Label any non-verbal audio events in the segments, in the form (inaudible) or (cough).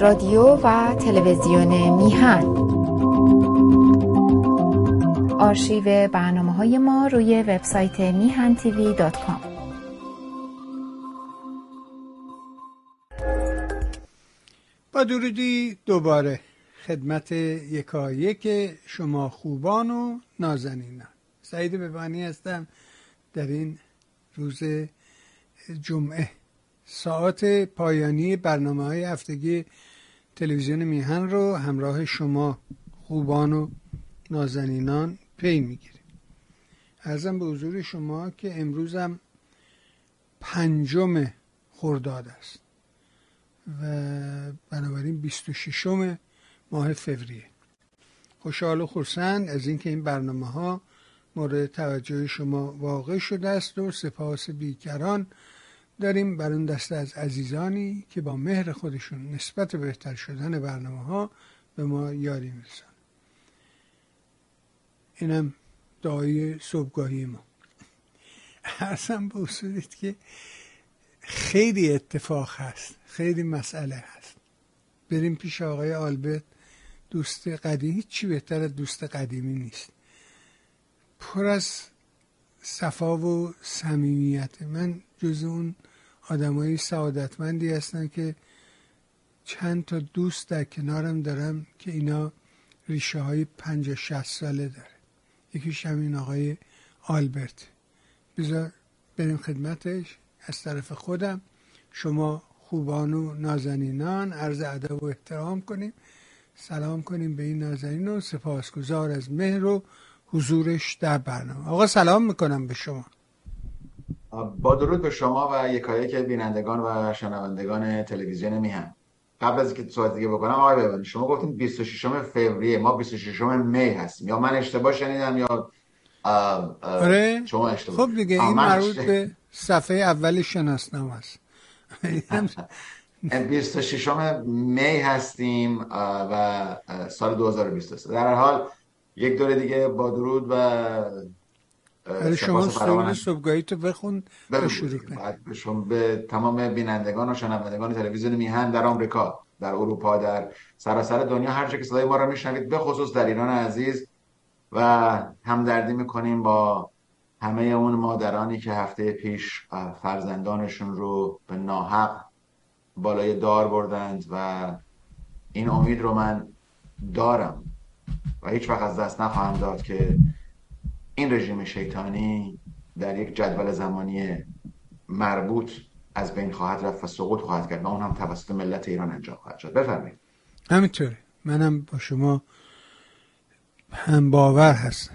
رادیو و تلویزیون میهن. آرشیو برنامه های ما روی وبسایت میهن تیوی دات کام. با درودی دوباره خدمت یکایک شما خوبان و نازنینان. سعید ببانی هستم در این روز جمعه. ساعت پایانی برنامه های هفتگی تلویزیون میهن رو همراه شما خوبان و نازنینان پی می‌گیریم. ارزم به حضور شما که امروزم پنجم خرداد است و بنابراین 26 ماه فوریه. خوشحال و خرسند از اینکه این برنامه ها مورد توجه شما واقع شده است و سپاس بیکران داریم بر اون دسته از عزیزانی که با مهر خودشون نسبت بهتر شدن برنامه ها به ما یاری می‌رسن. اینم دعای صبحگاهی ما. ارزم به اصولید که خیلی اتفاق هست خیلی مسئله هست. بریم پیش آقای آلبرت. دوست قدیمی چی بهتر از دوست قدیمی نیست. پر از صفا و صمیمیت. من جز اون آدمای سعادتمندی هستن که چند تا دوست در کنارم دارم که اینا ریشه های پنج شست ساله داره. یکیش همین آقای آلبرت. بذار بریم خدمتش. از طرف خودم شما خوبان و نازنینان عرض ادب و احترام کنیم. سلام کنیم به این نازنین و سپاسگزار از مهر و حضورش در برنامه. آقا سلام می‌کنم به شما. با درود به شما و یکایک بینندگان و شنوندگان تلویزیون میهن. قبل از اینکه صحبت دیگه بکنم آقای ببند شما گفتین 26 فوریه ما 26 می هستیم. یا من اشتباه شنیدم یا آره. شما اشتباه. خب دیگه این مربوط به صفحه اول شناسنامه است. (laughs) 26 می هستیم و سال 2023 در هر حال یک دور دیگه با درود و برای شما سرود صبحگاهی تو بخون به شما به تمام بینندگان و شنوندگان تلویزیون میهن در آمریکا در اروپا در سراسر دنیا هر که صدای ما رو میشنوید به خصوص در ایران عزیز. و همدردی می‌کنیم با همه اون مادرانی که هفته پیش فرزندانشون رو به ناحق بالای دار بردند و این امید رو من دارم و هیچ وقت از دست نخواهم داد که این رژیم شیطانی در یک جدول زمانی مربوط از بین خواهد رفت و سقوط خواهد کرد و اون هم توسط ملت ایران انجام خواهد شد. بفرمایید. همینطوره. منم با شما هم باور هستم.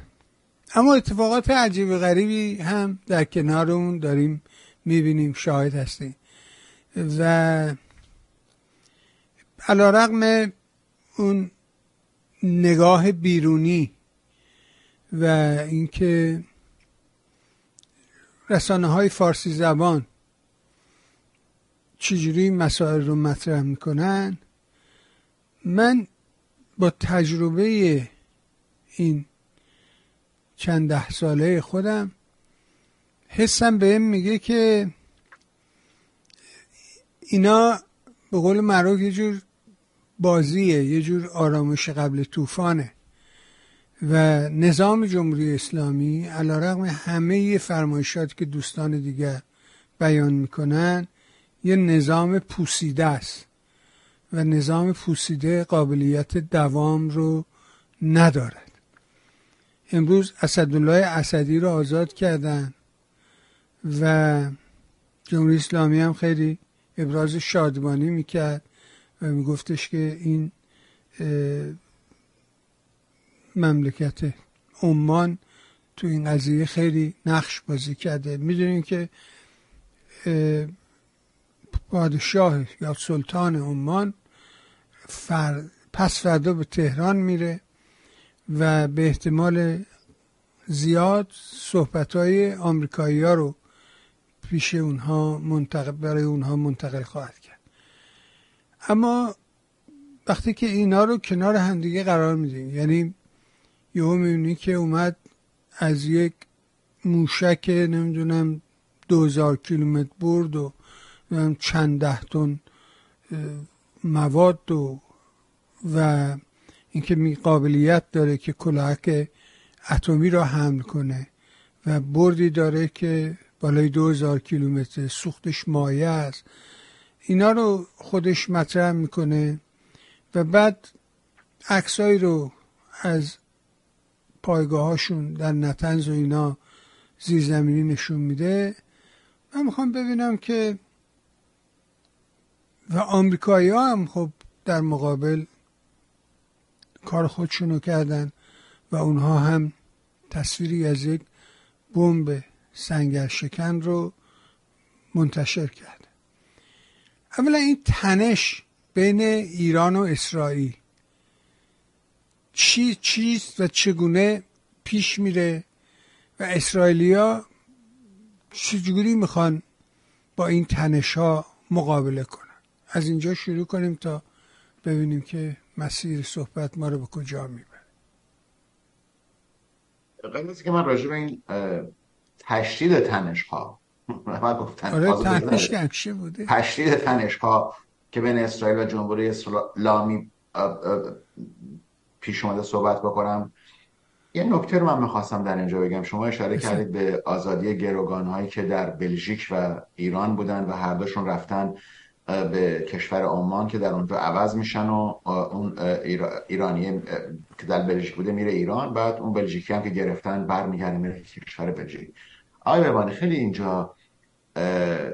اما اتفاقات عجیب غریبی هم در کنار اون داریم می‌بینیم شاهد هستیم. و علا رقم اون نگاه بیرونی و اینکه رسانه های فارسی زبان چجوری مسائل رو مطرح می‌کنن من با تجربه این چند ده ساله خودم حسم به میگه که اینا به قول معروف یه جور بازیه یه جور آرامش قبل طوفانه. و نظام جمهوری اسلامی علا رقم همه فرمایشات که دوستان دیگر بیان می‌کنن یه نظام پوسیده است و نظام پوسیده قابلیت دوام رو ندارد. امروز اسدالله اسدی رو آزاد کردن و جمهوری اسلامی هم خیلی ابراز شادمانی می‌کرد و میگفتش که این مملکت عمان تو این قضیه خیلی نقش بازی کرده. می‌دونین که پادشاه یا سلطان عمان فر... پس فردا به تهران میره و به احتمال زیاد صحبت های آمریکایی ها رو پیش اونها منتقل برای اونها منتقل خواهد کرد. اما وقتی که اینا رو کنار همدیگه قرار میدیم یعنی یهو می‌بینی که اومد از یک موشک نمی‌دونم دوزار کیلومتر برد و چند ده تن مواد و و اینکه قابلیت داره که کلاهک اتمی را حمل کنه و بردی داره که بالای دو هزار کیلومتر سوختش مایه است. اینا رو خودش مطرح می‌کنه و بعد عکسایی رو از پایگاهاشون در نتنز و اینا زیرزمینی نشون میده. من می‌خوام ببینم که و آمریکایی ها هم خب در مقابل کار خودشونو کردن و اونها هم تصویری از یک بمب سنگر شکن رو منتشر کرد. اولا این تنش بین ایران و اسرائیل چی چیست و چگونه پیش میره و اسرائیلیا چجوری می‌خوان با این تنش ها مقابله کنن؟ از اینجا شروع کنیم تا ببینیم که مسیر صحبت ما رو به کجا می‌بره. قبل که من راجع به این تشدید تنش ها آره تنش بوده. تشدید تنش ها که بین اسرائیل و جمهوری اسلامی پیش اومده صحبت بکنم. یه نکته رو من می‌خواستم در اینجا بگم. شما اشاره کردید به آزادی گروگان هایی که در بلژیک و ایران بودن و هر دوشون رفتن به کشور عمان که در اونجا عوض میشن و اون ایرانی که در بلژیک بوده میره ایران. بعد اون بلژیکی هم که گرفتن برمیگرده میره کشور بلژیک. آقای ببانی خیلی اینجا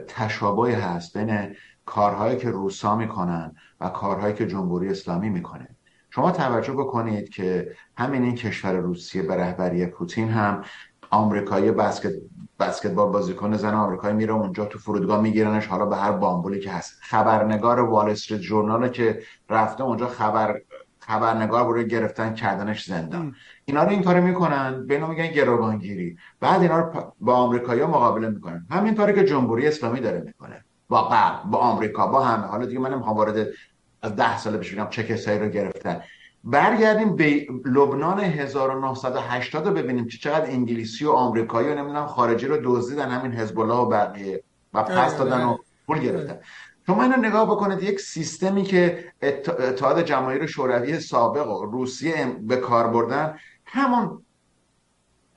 تشابه هست بین کارهایی که روسا می‌کنن و کارهایی که جمهوری اسلامی می‌کنه. شما توجه بکنید که همین این کشور روسیه به رهبری پوتین هم آمریکایی بسکت بسکتبال بازیکن زن آمریکایی میره اونجا تو فرودگاه میگیرنش حالا به هر بامبولی که هست. خبرنگار وال استریت ژورنال که رفته اونجا خبر خبرنگار برای گرفتن کردنش زندان. اینا رو این کارو می‌کنن به میگن گروگانگیری. بعد اینا رو با آمریکایی‌ها مقابله می‌کنن. همین کاری که جمهوری اسلامی داره می‌کنه. با غرب با آمریکا با همه. حالا دیگه من نمی‌خوام وارد از ده ساله بشه بگم چه کسایی رو گرفتن. برگردیم به لبنان 1980 رو ببینیم که چقدر انگلیسی و آمریکایی و نمی‌دونم خارجی رو دزدیدن همین حزب الله و بقیه و پس دادن و پول گرفتن. شما اینو نگاه بکنید یک سیستمی که اتحاد جماهیر شوروی سابق و روسیه به کار بردن همون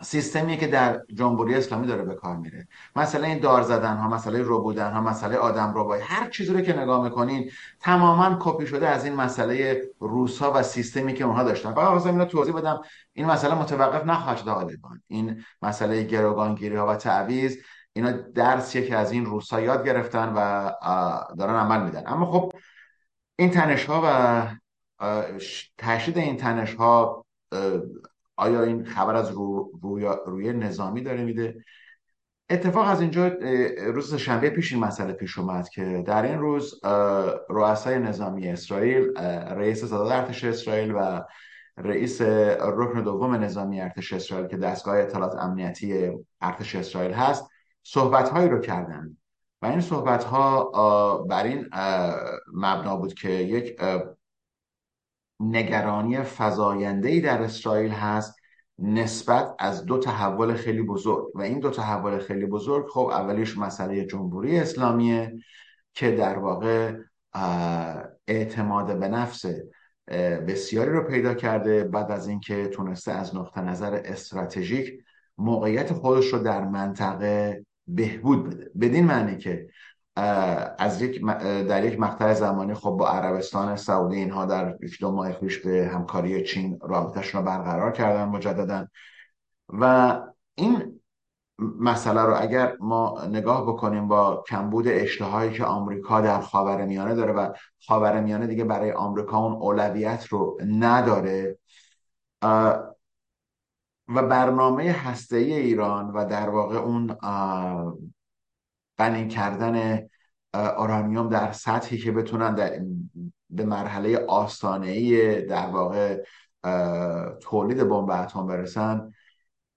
سیستمی که در جمهوری اسلامی داره به کار میره. مثلا این دار زدن ها مسئله رو بودن ها مسئله آدم رو هر چیزی رو که نگاه می‌کنین تماما کپی شده از این مسئله روسا و سیستمی که اونها داشتن. فقط خواستم اینو توضیح بدم این مسئله متوقف نخواهد شد این مسئله گروگانگیری ها و تعویض اینا درسیه که از این روسا یاد گرفتن و دارن عمل میدن. اما خب این تنش ها و تشدید این تنش ها آیا این خبر از رو، روی نظامی داره میده؟ اتفاق از اینجا روز شنبه پیش این مسئله پیش اومد که در این روز رؤسای نظامی اسرائیل رئیس صداد ارتش اسرائیل و رئیس رکن دوم نظامی ارتش اسرائیل که دستگاه اطلاعات امنیتی ارتش اسرائیل هست صحبت هایی رو کردن و این صحبت ها بر این مبنا بود که یک نگرانی فزاینده ای در اسرائیل هست نسبت از دو تحول خیلی بزرگ و این دو تحول خیلی بزرگ خب اولیش مسئله جمهوری اسلامیه که در واقع اعتماد به نفس بسیاری رو پیدا کرده بعد از اینکه تونسته از نقطه نظر استراتژیک موقعیت خودش رو در منطقه بهبود بده. بدین معنی که از یک در یک مقطع زمانی خب با عربستان سعودی اینها در یک دو ماه پیش به همکاری چین رابطهشون رو برقرار کردن مجددا. و این مسئله رو اگر ما نگاه بکنیم با کمبود اشتهایی که آمریکا در خاور میانه داره و خاور میانه دیگه برای آمریکا اون اولویت رو نداره و برنامه هسته ایران و در واقع اون غنی کردن آرانیوم در سطحی که بتونن در به مرحله آستانه ای در واقع تولید بمب اتم برسن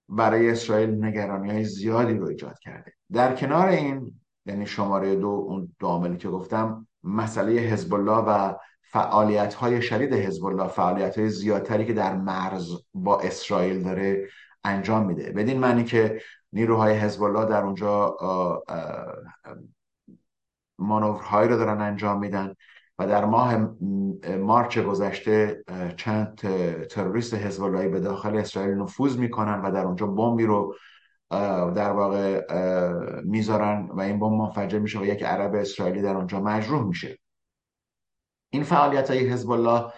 برای اسرائیل نگرانی های زیادی رو ایجاد کرده. در کنار این یعنی شماره دو اون دو که گفتم مسئله حزب الله و فعالیت های شدید حزب الله فعالیت های زیادتری که در مرز با اسرائیل داره انجام میده. بدین معنی که نیروهای حزب الله در اونجا مانورهایی رو دارن انجام میدن و در ماه مارچ گذشته چند تروریست حزب به داخل اسرائیل نفوذ می‌کنن و در اونجا بمبی رو در واقع می‌ذارن و این بمب منفجر میشه و یک عرب اسرائیلی در اونجا مجروح میشه. این فعالیت های حزب الله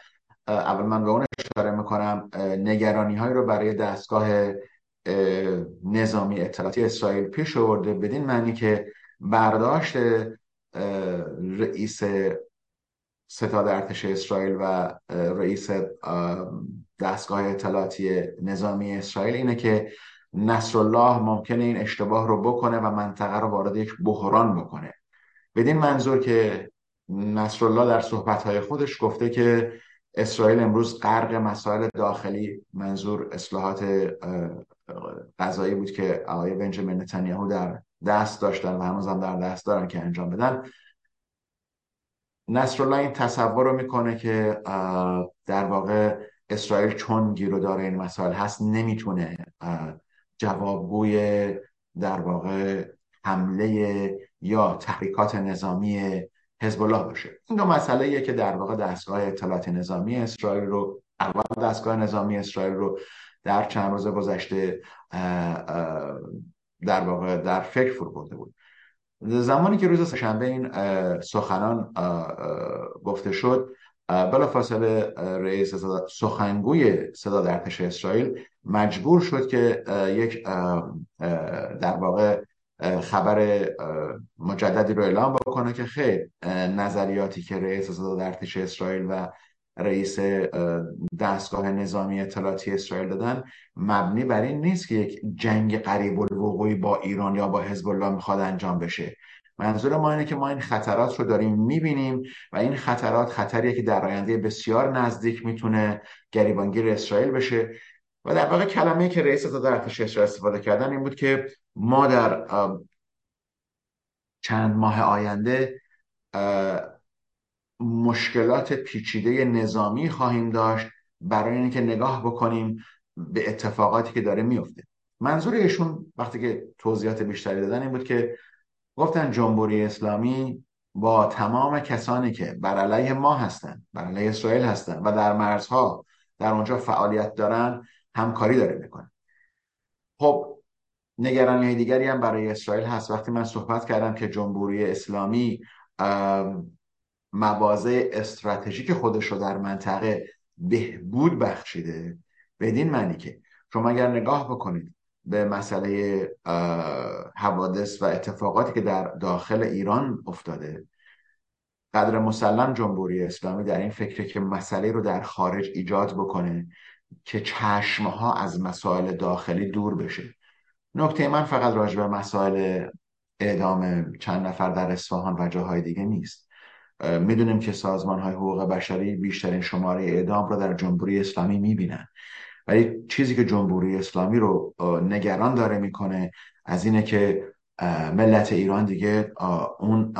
اول من به اون اشاره می‌کنم نگرانی های رو برای دستگاه نظامی اطلاعاتی اسرائیل پیش آورده بدین معنی که برداشت رئیس ستاد ارتش اسرائیل و رئیس دستگاه اطلاعاتی نظامی اسرائیل اینه که نصرالله ممکنه این اشتباه رو بکنه و منطقه رو وارد یک بحران بکنه. بدین منظور که نصرالله در صحبتهای خودش گفته که اسرائیل امروز غرق مسائل داخلی منظور اصلاحات قضایی بود که آقای بنجامین نتانیاهو در دست داشتن و هنوز هم در دست دارن که انجام بدن. نصرالله این تصور رو می‌کنه که در واقع اسرائیل چون گیرودار این مسائل هست نمی‌تونه جوابگوی در واقع حمله یا تحریکات نظامی حزب الله باشه. این دو مسئله ایه که در واقع دستگاه اطلاعات نظامی اسرائیل رو اول دستگاه نظامی اسرائیل رو در چند روز گذشته در واقع در فکر فرو برده بود. زمانی که روز سهشنبه این سخنان گفته شد بلافاصله رئیس سخنگوی صدا ارتش اسرائیل مجبور شد که یک در واقع خبر مجددی رو اعلام بکنه که خیر نظریاتی که رئیس صدا ارتش اسرائیل و رئیس دستگاه نظامی اطلاعاتی اسرائیل دادن مبنی بر این نیست که یک جنگ قریب الوقوعی با ایران یا با حزب الله می‌خواد انجام بشه. منظور ما اینه که ما این خطرات رو داریم می‌بینیم و این خطرات خطریه که در آینده بسیار نزدیک می‌تونه گریبانگیر اسرائیل بشه. و در واقع کلمه که رئیس صدر ارتش اسرائیل استفاده کردن این بود که ما در چند ماه آینده مشکلات پیچیده نظامی خواهیم داشت برای اینکه نگاه بکنیم به اتفاقاتی که داره میفته. منظور ایشون وقتی که توضیحات بیشتری دادن این بود که گفتن جمهوری اسلامی با تمام کسانی که بر علیه ما هستند بر علیه اسرائیل هستند و در مرزها در اونجا فعالیت دارن همکاری داره می‌کنه. خب نگرانی دیگری هم برای اسرائیل هست. وقتی من صحبت کردم که جمهوری اسلامی مواضع استراتژیک خودش رو در منطقه بهبود بخشیده بدین معنی که شما اگر نگاه بکنید به مسئله حوادث و اتفاقاتی که در داخل ایران افتاده قدر مسلم جمهوری اسلامی در این فکره که مسئله رو در خارج ایجاد بکنه که چشمها از مسائل داخلی دور بشه. نکته من فقط راجع به مسائل اعدام چند نفر در اصفهان و جاهای دیگه نیست. می‌دونیم که سازمان های حقوق بشری بیشترین شماره اعدام رو در جمهوری اسلامی می‌بینن. ولی چیزی که جمهوری اسلامی رو نگران داره می‌کنه از اینه که ملت ایران دیگه اون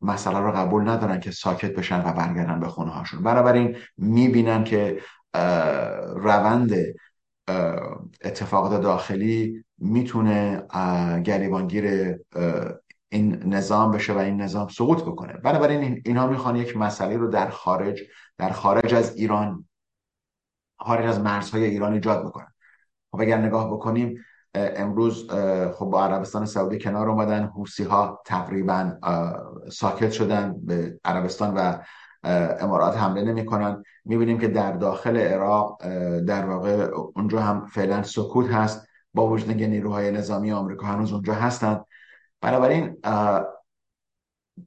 مسئله رو قبول ندارن که ساکت بشن و برگردن به خونه هاشون بنابراین می‌بینن که روند اتفاقات داخلی می‌تونه گریبانگیر این نظام بشه و این نظام سقوط بکنه. بنابراین اینها می‌خوان یک مسئله رو در خارج در خارج از ایران خارج از مرزهای ایران ایجاد بکنن. خب اگر نگاه بکنیم امروز خب با عربستان سعودی کنار اومدن حوسی ها تقریبا ساکت شدن به عربستان و امارات حمله نمی‌کنن. می‌بینیم که در داخل عراق در واقع اونجا هم فعلا سکوت هست. با وجود اینکه نیروهای نظامی آمریکا هنوز اونجا هستند بنابراین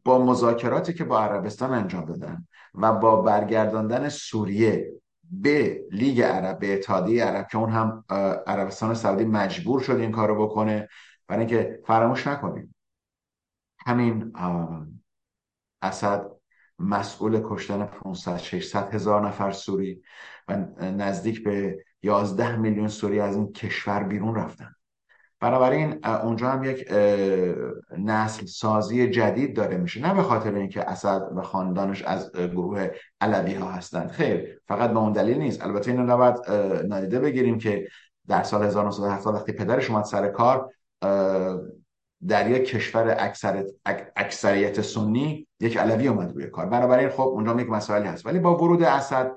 با مذاکراتی که با عربستان انجام دادن و با برگرداندن سوریه به لیگ عرب به اتحادیه عرب که اون هم عربستان سعودی مجبور شد این کارو بکنه برای اینکه فراموش نکنیم. همین اسد مسئول کشتن 500 600 هزار نفر سوری و نزدیک به 11 میلیون سوری از این کشور بیرون رفتن. بنابراین اونجا هم یک نسل سازی جدید داره میشه. نه به خاطر اینکه اسد و خاندانش از گروه علوی ها هستند. خیر فقط به اون دلیل نیست. البته اینو نباید نادیده بگیریم که در سال 1970 وقتی پدرش اومد سر کار در یک کشور اکثر اکثریت سنی یک علوی اومد روی کار. بنابراین خب اونجا یک مسائلی هست. ولی با ورود اسد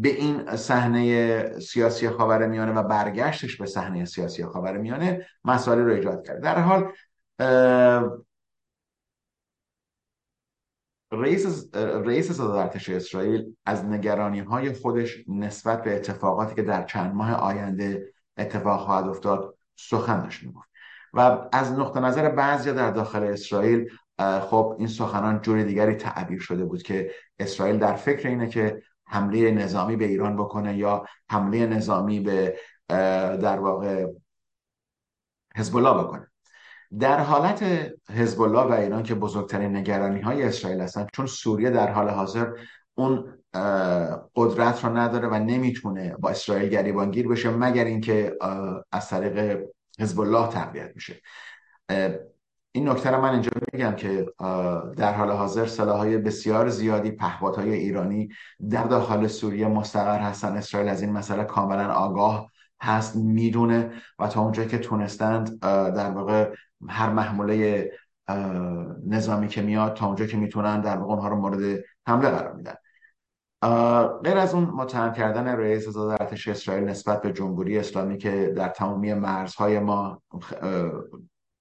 به این صحنه سیاسی خاورمیانه و برگشتش به صحنه سیاسی خاورمیانه مسائلی رو ایجاد کرد. در حال رئیس رئیس ارتش اسرائیل از نگرانی های خودش نسبت به اتفاقاتی که در چند ماه آینده اتفاق خواهد افتاد سخن داشت می‌گفت. و از نقطه نظر بعضی در داخل اسرائیل خب این سخنان جور دیگری تعبیر شده بود که اسرائیل در فکر اینه که حمله نظامی به ایران بکنه یا حمله نظامی به در واقع حزب الله بکنه. در حالت حزب الله و ایران که بزرگترین نگرانی های اسرائیل هستند چون سوریه در حال حاضر اون قدرت رو نداره و نمی‌تونه با اسرائیل گریبانگیر بشه مگر اینکه از طریق حزب الله تقویت میشه. این نکته رو من اینجا میگم که در حال حاضر سلاحهای بسیار زیادی پهپادهای ایرانی در داخل سوریه مستقر هستن. اسرائیل از این مسئله کاملا آگاه هست می‌دونه و تا اونجایی که تونستند در واقع هر محموله نظامی که میاد تا اونجا که می‌تونن در واقع اونها رو مورد حمله قرار میدن. غیر از اون متهم کردن رئیس صدر ارتش اسرائیل نسبت به جمهوری اسلامی که در تمامی مرزهای ما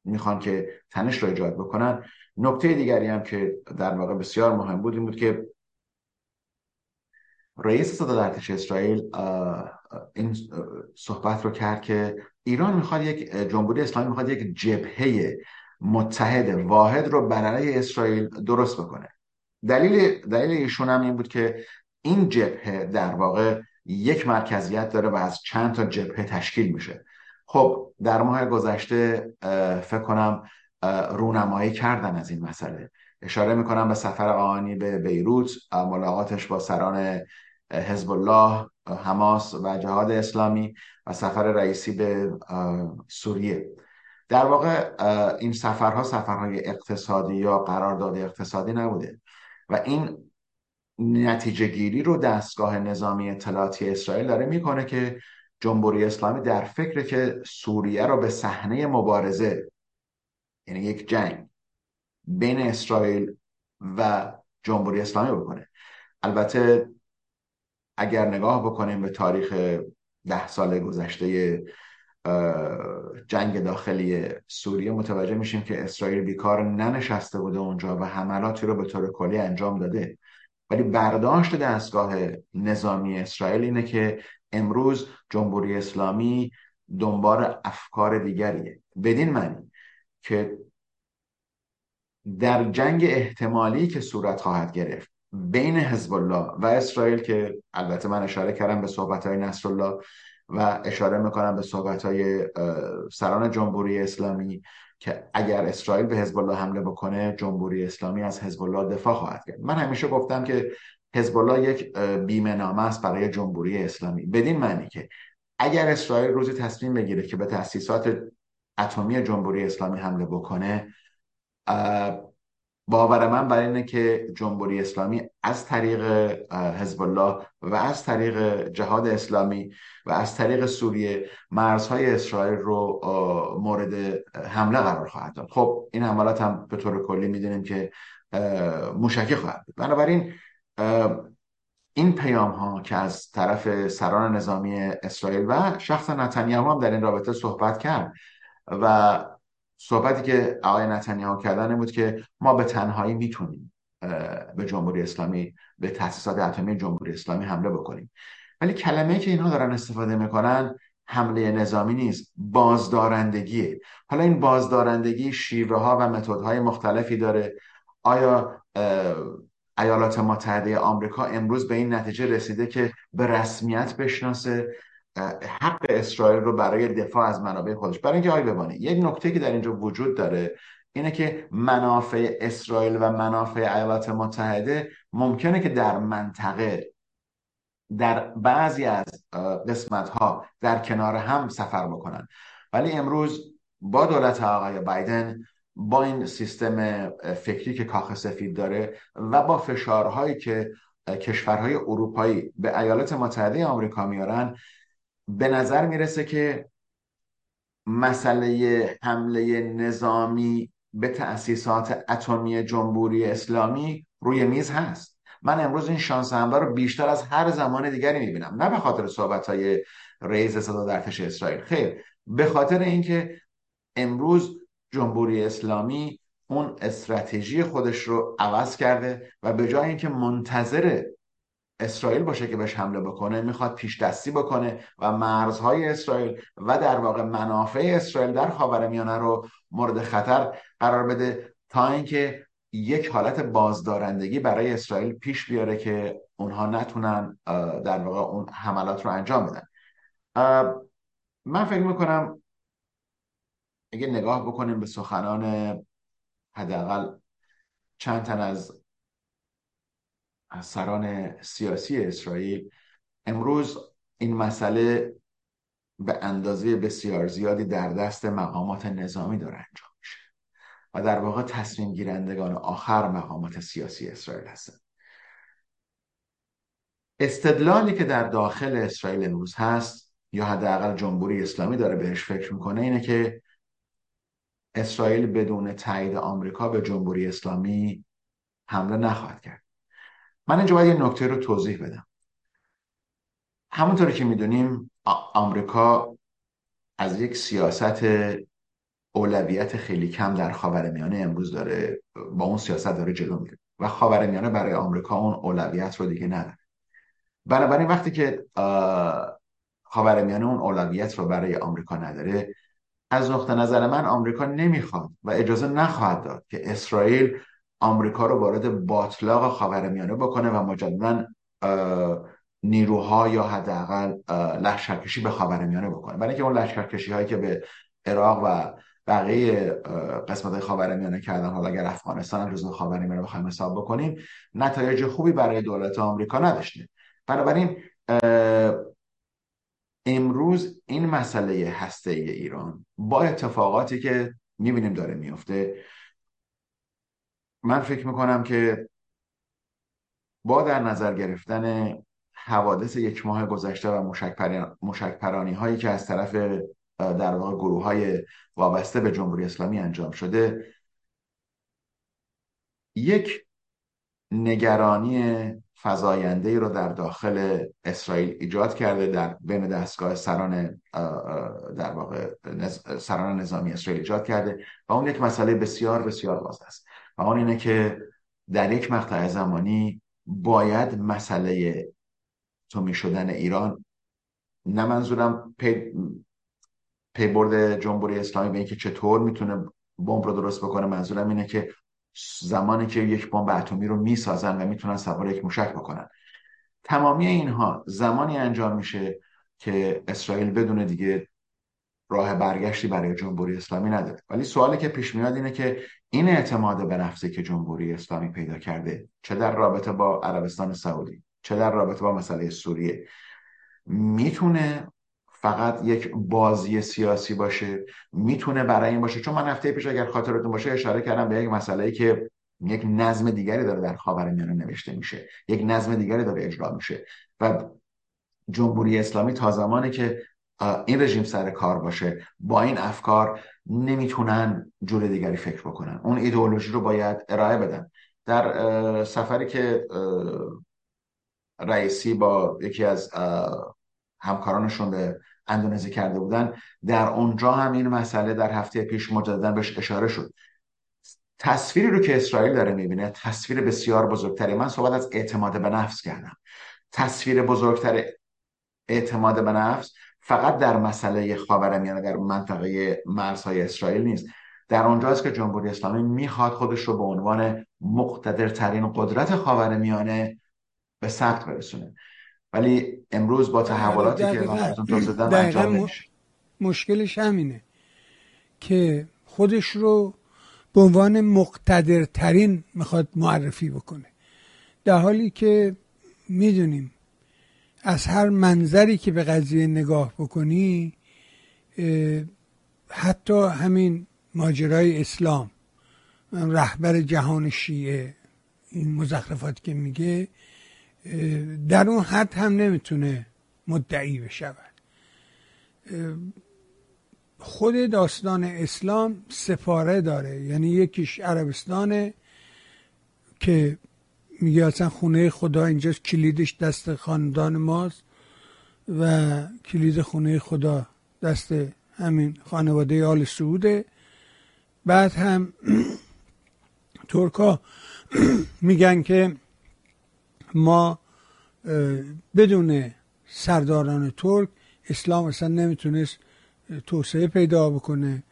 می‌خوان که تنش رو ایجاد بکنن. نکته دیگری هم که در واقع بسیار مهم بود این بود که رئیس صدر ارتش اسرائیل این صحبت رو کرد که ایران می‌خواد یک جمهوری اسلامی می‌خواد یک جبهه متحد واحد رو برای اسرائیل درست بکنه. دلیل دلیل ایشون هم این بود که این جبهه در واقع یک مرکزیت داره و از چند تا جبهه تشکیل میشه. خب در ماه گذشته فکر کنم رونمایی کردن از این مسئله. اشاره می‌کنم به سفر آنی به بیروت ملاقاتش با سران حزب الله حماس و جهاد اسلامی و سفر رئیسی به سوریه. در واقع این سفرها سفرهای اقتصادی یا قرارداد اقتصادی نبوده و این نتیجه گیری رو دستگاه نظامی اطلاعاتی اسرائیل داره می‌کنه که جمهوری اسلامی در فکر که سوریه رو به صحنه مبارزه یعنی یک جنگ بین اسرائیل و جمهوری اسلامی بکنه. البته اگر نگاه بکنیم به تاریخ ده سال گذشته جنگ داخلی سوریه متوجه میشیم که اسرائیل بیکار ننشسته بوده اونجا و حملاتی رو به طور کلی انجام داده. ولی برداشت دستگاه نظامی اسرائیل اینه که امروز جمهوری اسلامی دنبال افکار دیگریه. بدین معنی که در جنگ احتمالی که صورت خواهد گرفت بین حزب الله و اسرائیل که البته من اشاره کردم به صحبت های نصرالله و اشاره می‌کنم به صحبت های سران جمهوری اسلامی که اگر اسرائیل به حزب الله حمله بکنه جمهوری اسلامی از حزب الله دفاع خواهد کرد. من همیشه گفتم که حزب الله یک بیمه نامه است برای جمهوری اسلامی. بدین معنی که اگر اسرائیل روزی تصمیم بگیره که به تاسیسات اتمی جمهوری اسلامی حمله بکنه باور من بر اینه که جمهوری اسلامی از طریق حزب الله و از طریق جهاد اسلامی و از طریق سوریه مرزهای اسرائیل رو مورد حمله قرار خواهد داد. خب این حملات هم به طور کلی می‌دونیم که موشکی خواهد بود. بنابراین این پیام ها که از طرف سران نظامی اسرائیل و شخص نتانیاهو هم در این رابطه صحبت کرد و صحبتی که آقای نتانیاهو کردن بود که ما به تنهایی می‌تونیم به جمهوری اسلامی به تاسیسات اتمی جمهوری اسلامی حمله بکنیم. ولی کلمه که اینها دارن استفاده می‌کنن حمله نظامی نیست بازدارندگیه حالا این بازدارندگی شیوه ها و متدهای مختلفی داره. آیا ایالات متحده آمریکا امروز به این نتیجه رسیده که به رسمیت بشناسه حق اسرائیل رو برای دفاع از منابع خودش. برای اینکه آی ببانه یک نکته که در اینجا وجود داره اینه که منافع اسرائیل و منافع ایالات متحده ممکنه که در منطقه در بعضی از قسمت ها در کنار هم سفر بکنن. ولی امروز با دولت آقای بایدن با این سیستم فکری که کاخ سفید داره و با فشارهایی که کشورهای اروپایی به ایالات متحده آمریکا میارن به نظر می‌رسه که مسئله حمله نظامی به تأسیسات اتمی جمهوری اسلامی روی میز هست. من امروز این شانس حمله رو بیشتر از هر زمان دیگری می‌بینم. نه به خاطر صحبت های رئیس صدا درتش اسرائیل. خیر به خاطر اینکه امروز جمهوری اسلامی اون استراتژی خودش رو عوض کرده و به جای اینکه منتظر اسرائیل باشه که بهش حمله بکنه می‌خواد پیش دستی بکنه و مرزهای اسرائیل و در واقع منافع اسرائیل در خاورمیانه رو مورد خطر قرار بده تا اینکه یک حالت بازدارندگی برای اسرائیل پیش بیاره که اونها نتونن در واقع اون حملات رو انجام بدن. من فکر می‌کنم اگه نگاه بکنیم به سخنان حداقل چند تن از سران سیاسی اسرائیل امروز این مسئله به اندازه بسیار زیادی در دست مقامات نظامی داره انجام میشه و در واقع تصمیم گیرندگان آخر مقامات سیاسی اسرائیل هستند استدلالی که در داخل اسرائیل امروز هست یا حداقل جمهوری اسلامی داره بهش فکر می‌کنه اینه که اسرائیل بدون تایید آمریکا به جمهوری اسلامی حمله نخواهد کرد. من اینجا باید یه نکته رو توضیح بدم. همونطوری که می‌دونیم آمریکا از یک سیاست اولویت خیلی کم در خاورمیانه امروز داره با اون سیاست داره جلو میره و خاورمیانه برای آمریکا اون اولویت رو دیگه نداره. بنابراین وقتی که خاورمیانه اون اولویت رو برای آمریکا نداره از نقطه نظر من آمریکا نمی‌خواد و اجازه نخواهد داد که اسرائیل آمریکا رو وارد باطلاق خاورمیانه بکنه و مجددا نیروها یا حداقل لشکرکشی به خاورمیانه بکنه. برای اینکه اون لشکرکشی هایی که به عراق و بقیه قسمت های خاورمیانه کردن حالا اگر افغانستان جزو خاورمیانه بخوایم حساب بکنیم نتایج خوبی برای دولت آمریکا نداشته. بنابراین امروز این مسئله هسته ای ایران با اتفاقاتی که می‌بینیم داره میفته من فکر می‌کنم که با در نظر گرفتن حوادث یک ماه گذشته و مشک پرانی هایی که از طرف در واقع گروه های وابسته به جمهوری اسلامی انجام شده یک نگرانی فضاینده رو در داخل اسرائیل ایجاد کرده در بین دستگاه سران در واقع سران نظامی اسرائیل ایجاد کرده و اون یک مسئله بسیار بسیار باز است و اون اینه که در یک مقطع زمانی باید مسئله تومی شدن ایران نه منظورم پی, پی برد جمهوری اسلامی به اینکه چطور می‌تونه بمب رو درست بکنه منظورم اینه که زمانی که یک بمب اتمی رو می‌سازن و می‌تونن سوار یک موشک بکنن. تمامی اینها زمانی انجام میشه که اسرائیل بدون دیگه راه برگشتی برای جمهوری اسلامی نداره. ولی سوالی که پیش میاد اینه که این اعتماد به نفسی که جمهوری اسلامی پیدا کرده چه در رابطه با عربستان سعودی چه در رابطه با مسئله سوریه می‌تونه فقط یک بازی سیاسی باشه می‌تونه برای این باشه. چون من هفته پیش اگر خاطرتون باشه اشاره کردم به یک مسئله که یک نظم دیگری داره در خاورمیانه نوشته میشه. یک نظم دیگری داره اجرا میشه. و جمهوری اسلامی تا زمانی که این رژیم سر کار باشه با این افکار نمی‌تونن جور دیگری فکر بکنن. اون ایدئولوژی رو باید ارائه بدن. در سفری که رئیسی با یکی از همکارانشون به اندونزی کرده بودن. در اونجا هم این مسئله در هفته پیش مجددا بهش اشاره شد. تصویری رو که اسرائیل داره می‌بینه تصویر بسیار بزرگتری من صحبت از اعتماد به نفس کردم. تصویر بزرگتر اعتماد به نفس فقط در مسئله خاورمیانه در منطقه مرزهای اسرائیل نیست. در اونجاست که جمهوری اسلامی می‌خواد خودش رو به عنوان مقتدرترین قدرت خاورمیانه به ثبت برسونه. ولی امروز با تحولاتی که من انجام مشکلش همینه که خودش رو به عنوان مقتدرترین می‌خواد معرفی بکنه. در حالی که می‌دونیم از هر منظری که به قضیه نگاه بکنی حتی همین ماجرای اسلام رهبر جهان شیعه این مزخرفات که میگه در اون حد هم نمی‌تونه مدعی بشود. خود داستان اسلام سپاره داره. یعنی یکیش عربستانه که میگه اصلا خونه خدا اینجاست کلیدش دست خاندان ماست و کلید خونه خدا دست همین خانواده آل سعوده. بعد هم (clears throat) ترکا (clears throat) میگن که ما بدون سرداران ترک اسلام اصلا نمی‌تونست توسعه پیدا بکنه.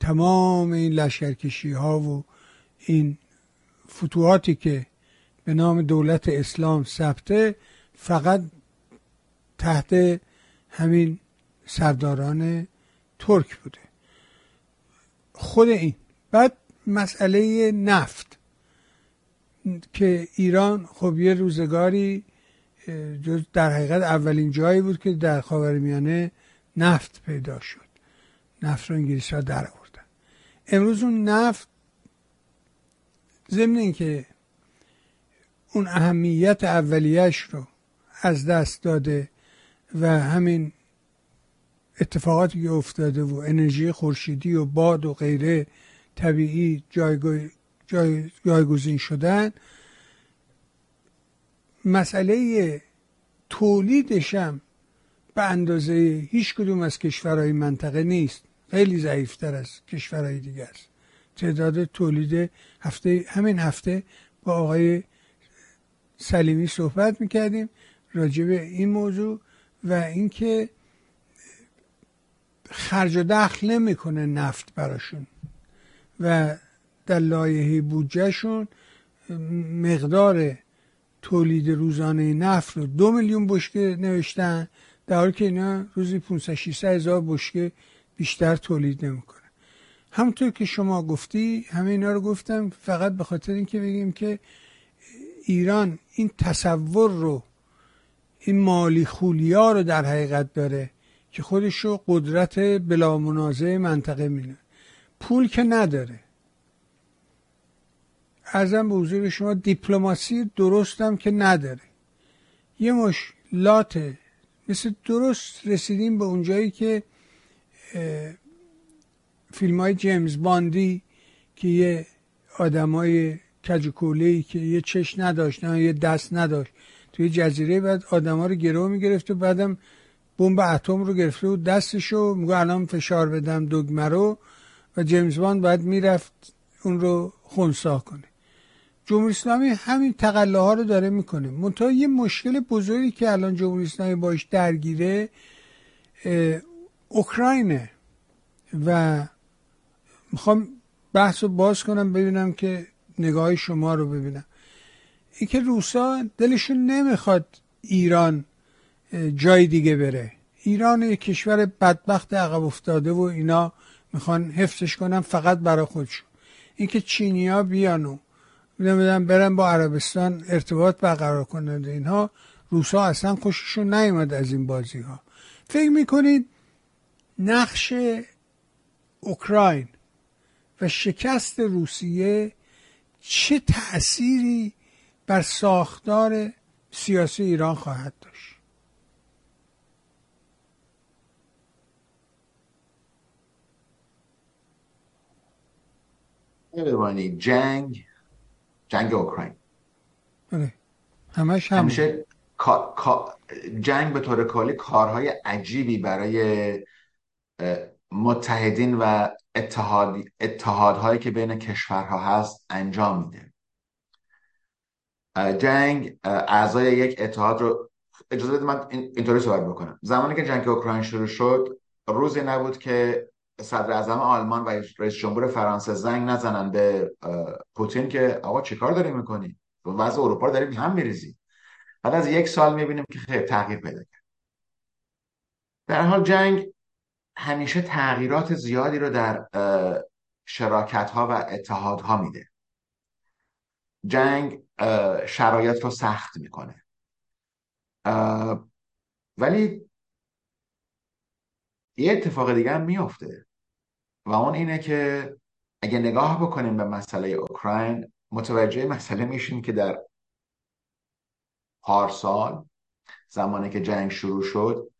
تمام این لشکرکشی ها و این فتوحاتی که به نام دولت اسلام ثبته فقط تحت همین سرداران ترک بوده. خود این. بعد مسئله نفت. که ایران خب یه روزگاری جز در حقیقت اولین جایی بود که در خاورمیانه نفت پیدا شد. نفت رو انگلیس ها در آوردن. امروز اون نفت ضمن اینکه اون اهمیت اولیش رو از دست داده و همین اتفاقاتی که افتاده و انرژی خورشیدی و باد و غیره طبیعی جایگزین شدن. مسئله تولیدشم به اندازه هیچ کدوم از کشورهای منطقه نیست. خیلی ضعیفتر از کشورهای دیگه است. تعداد تولید هفته همین هفته با آقای سلیمی صحبت می‌کردیم راجع به این موضوع و اینکه خرج و دخل نمی‌کنه نفت براشون. و در لایحه بودجهشون مقدار تولید روزانه نفت رو دو میلیون بشکه نوشتن در حالی که اینا روزی 500 600 هزار بشکه بیشتر تولید نمی‌کنه همونطور که شما گفتی همه اینا رو گفتم فقط به خاطر اینکه بگیم که ایران این تصور رو این مالی خولیا رو در حقیقت داره که خودش رو قدرت بلا منازع منطقه مینه پول که نداره. ارزم به حضور شما دیپلماسی درستم که نداره. یه مش لاته مثل درست رسیدیم به اونجایی که فیلم های جیمز باندی که یه آدمای کجکوله که یه چش نداشت نه یه دست نداشت. توی جزیره بعد آدما رو گرو می‌گرفت و بعدم بمب اتم رو گرفته و دستشو. میگه الان فشار بدم دگمه رو. و جیمز باند باید می‌رفت اون رو خونسا کنه. جمهوری اسلامی همین تقله ها رو داره می‌کنه. منتها یه مشکل بزرگی که الان جمهوری اسلامی باش درگیره اوکراینه. و می‌خوام بحث رو باز کنم ببینم که نگاه شما رو ببینم. اینکه روسا دلشون نمی‌خواد ایران جای دیگه بره. ایران یک کشور بدبخت عقب افتاده و اینا می‌خوان حفظش کنن فقط برای خودشون. اینکه چینیا بیان نمی‌دونم برن با عربستان ارتباط برقرار کنند اینها. روسا اصلا خوششون نیومد از این بازی ها فکر می‌کنید نقش اوکراین و شکست روسیه چه تأثیری بر ساختار سیاسی ایران خواهد داشت؟ جنگ جنگ اوکراین. بله. همش هم. همیشه جنگ به طور کلی کارهای عجیبی برای متحدین و اتحاد اتحادهایی که بین کشورها هست انجام میده. جنگ اعضای یک اتحاد رو اجازه بدید من اینطوری صحبت بکنم. زمانی که جنگ اوکراین شروع شد روزی نبود که صدر اعظم آلمان و رئیس جمهور فرانسه زنگ نزنن به پوتین که آقا چیکار داری می‌کنی؟ وضع اروپا رو داری هم میریزی. بعد از یک سال می‌بینیم که خیلی تغییر پیدا کرد. در حال جنگ همیشه تغییرات زیادی رو در شراکت ها و اتحادها میده. جنگ شرایط رو سخت می‌کنه. ولی یه اتفاق دیگه هم میافته. و اون اینه که اگه نگاه بکنیم به مسئله اوکراین متوجه مسئله میشیم که در پارسال زمانی که جنگ شروع شد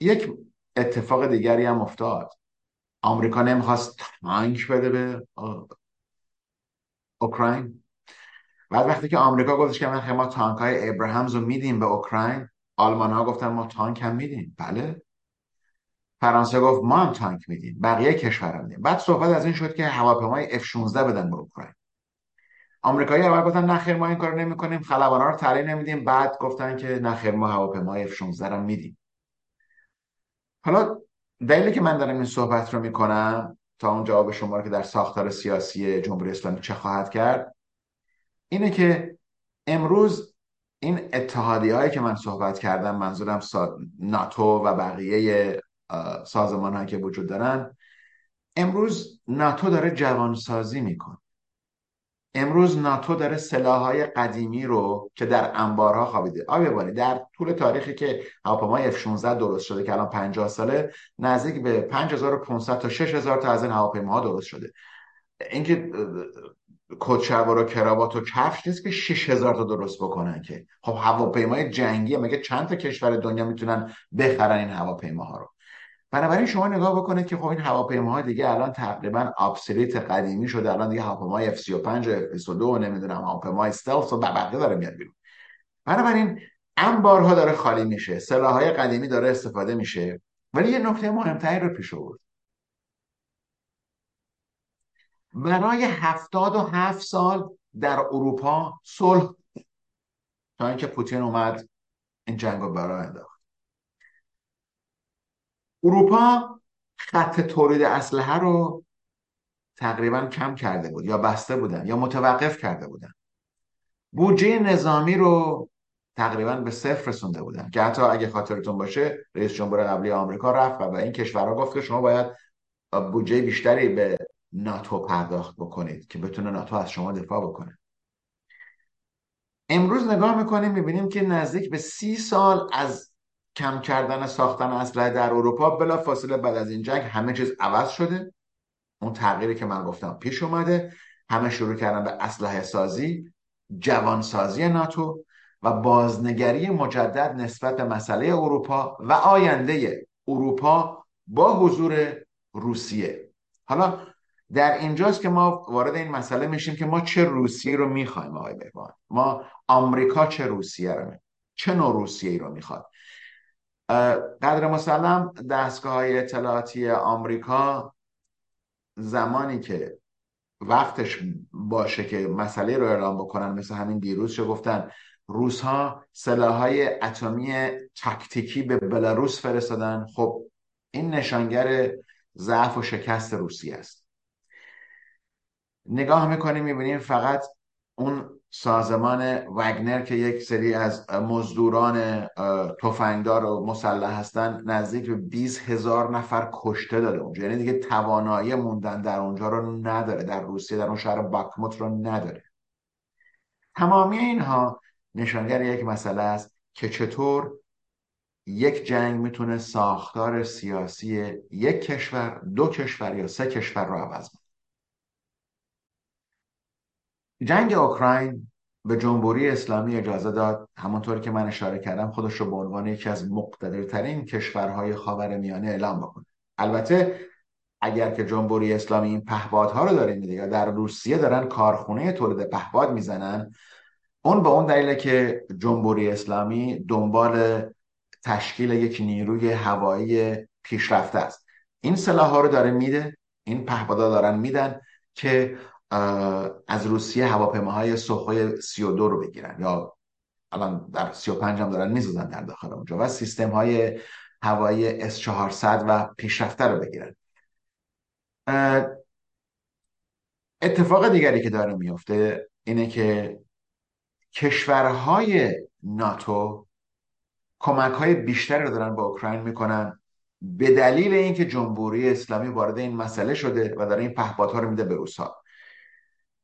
یک اتفاق دیگری هم افتاد. آمریکا نمی‌خواست تانک بده به اوکراین. بعد وقتی که آمریکا گفتش که ما تانک های ابراهامز رو میدیم به اوکراین آلمان ها گفتن ما تانک هم میدیم. بله. فرانسه گفت ما هم تانک میدیم بقیه کشور میدیم. بعد صحبت از این شد که هواپیمای F16 بدن به اوکراین. آمریکایی اول گفتن نخیر ما این کارو نمی‌کنیم خلبانا رو تعلیق نمیدیم. بعد گفتن که نخیر ما هواپیمای F16 رو میدیم. حالا دلیلی که من دارم این صحبت رو می‌کنم تا اون جواب شما رو که در ساختار سیاسی جمهوری اسلامی چه خواهد کرد اینه که امروز این اتحادی هایی که من صحبت کردم منظورم ناتو و بقیه سازمان هایی که وجود دارن. امروز ناتو داره جوانسازی می‌کنه. امروز ناتو داره سلاحهای قدیمی رو که در انبارها خوابیده. آیا بانی در طول تاریخی که هواپیمای F16 درست شده که الان 50 ساله نزدیک به 5500 تا 6000 تا از این هواپیماها درست شده. اینکه کتشلوار و کراوات و کفش نیست که 6000 تا درست بکنن که. خب هواپیمای جنگی مگه چند تا کشور دنیا می‌تونن بخرن این هواپیماها رو؟ بنابراین شما نگاه بکنید که خب این هواپیماها دیگه الان تقریبا ابسلیت قدیمی شده. الان دیگه هواپیمای F35 و F22 و نمی‌دونم هواپیمای استلس و بقیه داره میاد بیرون. بنابراین انبارها داره خالی میشه. سلاحهای قدیمی داره استفاده میشه. ولی یه نکته مهمتری رو پیش آورد. برای هفتاد و هفت سال در اروپا صلح تا اینکه پوتین اومد این جنگ رو برای انداخت. اروپا خط تولید اسلحه رو تقریبا کم کرده بود یا بسته بودن یا متوقف کرده بودن. بودجه نظامی رو تقریبا به صفر رسونده بودن که حتی اگه خاطرتون باشه رئیس جمهور قبلی آمریکا رفت و به این کشورها گفت که شما باید بودجه بیشتری به ناتو پرداخت بکنید که بتونه ناتو از شما دفاع بکنه. امروز نگاه می‌کنیم می‌بینیم که نزدیک به سی سال از کم کردن ساختن اسلحه در اروپا بلا فاصله بعد از این جنگ همه چیز عوض شده. اون تغییری که من گفتم پیش اومده. همه شروع کردن به اسلحه سازی جوانسازی ناتو و بازنگری مجدد نسبت به مسئله اروپا و آینده اروپا با حضور روسیه. حالا در اینجاست که ما وارد این مسئله میشیم که ما چه روسیه رو می‌خوایم آقای بهبان ما آمریکا چه روسیه رو می‌خوایم چه نوع روسیه رو می‌خواد؟ قدر مسلم دستگاه های اطلاعاتی آمریکا زمانی که وقتش باشه که مسئله رو اعلام بکنن مثل همین دیروز شو گفتن روس ها سلاح های اتمی تاکتیکی به بلاروس فرستادن. خب این نشانگر ضعف و شکست روسیه است. نگاه می‌کنیم می‌بینیم فقط اون سازمان وگنر که یک سری از مزدوران تفنگدار و مسلح هستن نزدیک به 20 هزار نفر کشته داده اونجا. یعنی دیگه توانایی موندن در اونجا رو نداره در روسیه در اون شهر باکموت رو نداره. تمامی اینها نشانگر یک مسئله است که چطور یک جنگ می‌تونه ساختار سیاسی یک کشور دو کشور یا سه کشور رو عوض کنه. جنگ اوکراین به جمهوری اسلامی اجازه داد. همونطور که من اشاره کردم خودش رو به عنوان یکی از مقتدرترین کشورهای خاور میانه اعلام بکنه. البته اگر که جمهوری اسلامی این پهپادها رو داره میده یا در روسیه دارن کارخونه تولید پهپاد می‌زنن اون به اون دلیله که جمهوری اسلامی دنبال تشکیل یک نیروی هوایی پیشرفته است. این سلاح ها رو داره میده این پهپادها دارن میدن که از روسیه هواپیماهای سوخوی 32 رو بگیرن. یا الان در 35 هم دارن می‌زدن در داخل اونجا و سیستم های هوایی S400 و پیشرفته رو بگیرن. اتفاق دیگری که داره میفته اینه که کشورهای ناتو کمک های بیشتری رو دارن با اوکراین می‌کنن به دلیل اینکه جمهوری اسلامی وارد این مسئله شده و داره این پهپادها رو میده به روسا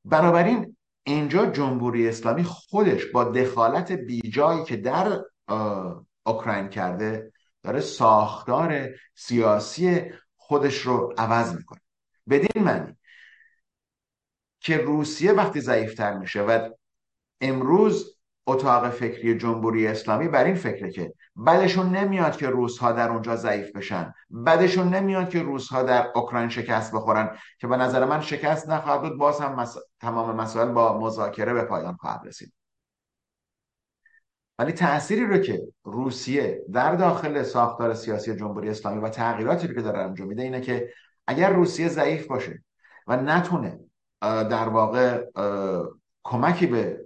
بنابراین اینجا جمهوری اسلامی خودش با دخالت بیجایی که در اوکراین کرده داره ساختار سیاسی خودش رو عوض می‌کنه. بدین معنی که روسیه وقتی ضعیفتر میشه و امروز اتاق فکری جمهوری اسلامی بر این فکره که بعدشون نمیاد که روسها در اونجا ضعیف بشن. بعدشون نمیاد که روسها در اوکراین شکست بخورن که به نظر من شکست نخواهد بود. باز هم تمام مسائل با مذاکره به پایان خواهد رسید. ولی تأثیری رو که روسیه در داخل ساختار سیاسی جمهوری اسلامی و تغییراتی رو که داره انجام میده اینه که اگر روسیه ضعیف باشه و نتونه در واقع کمکی به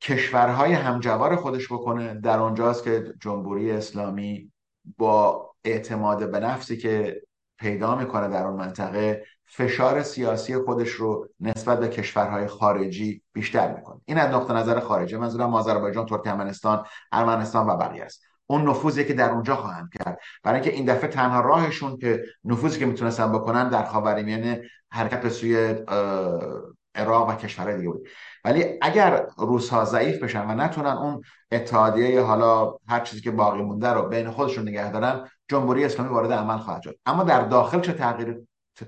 کشورهای همجوار خودش بکنه. در آنجاست که جمهوری اسلامی با اعتماد به نفسی که پیدا می‌کنه در اون منطقه فشار سیاسی خودش رو نسبت به کشورهای خارجی بیشتر می‌کنه. این از نقطه نظر خارجی. منظورم آذربایجان ترکمنستان ارمنستان و بقیه است. اون نفوذی که در اونجا خواهند کرد. برای اینکه این دفعه تنها راهشون که نفوذی که می‌تونستن بکنن در خاورمیانه حرکت به سوی عراق و کشورهای دیگه بود. ولی اگر روس ها ضعیف بشن و نتونن اون اتحادیه حالا هر چیزی که باقی مونده رو بین خودشون نگه دارن جمهوری اسلامی وارد عمل خواهد شد. اما در داخل چه تغییر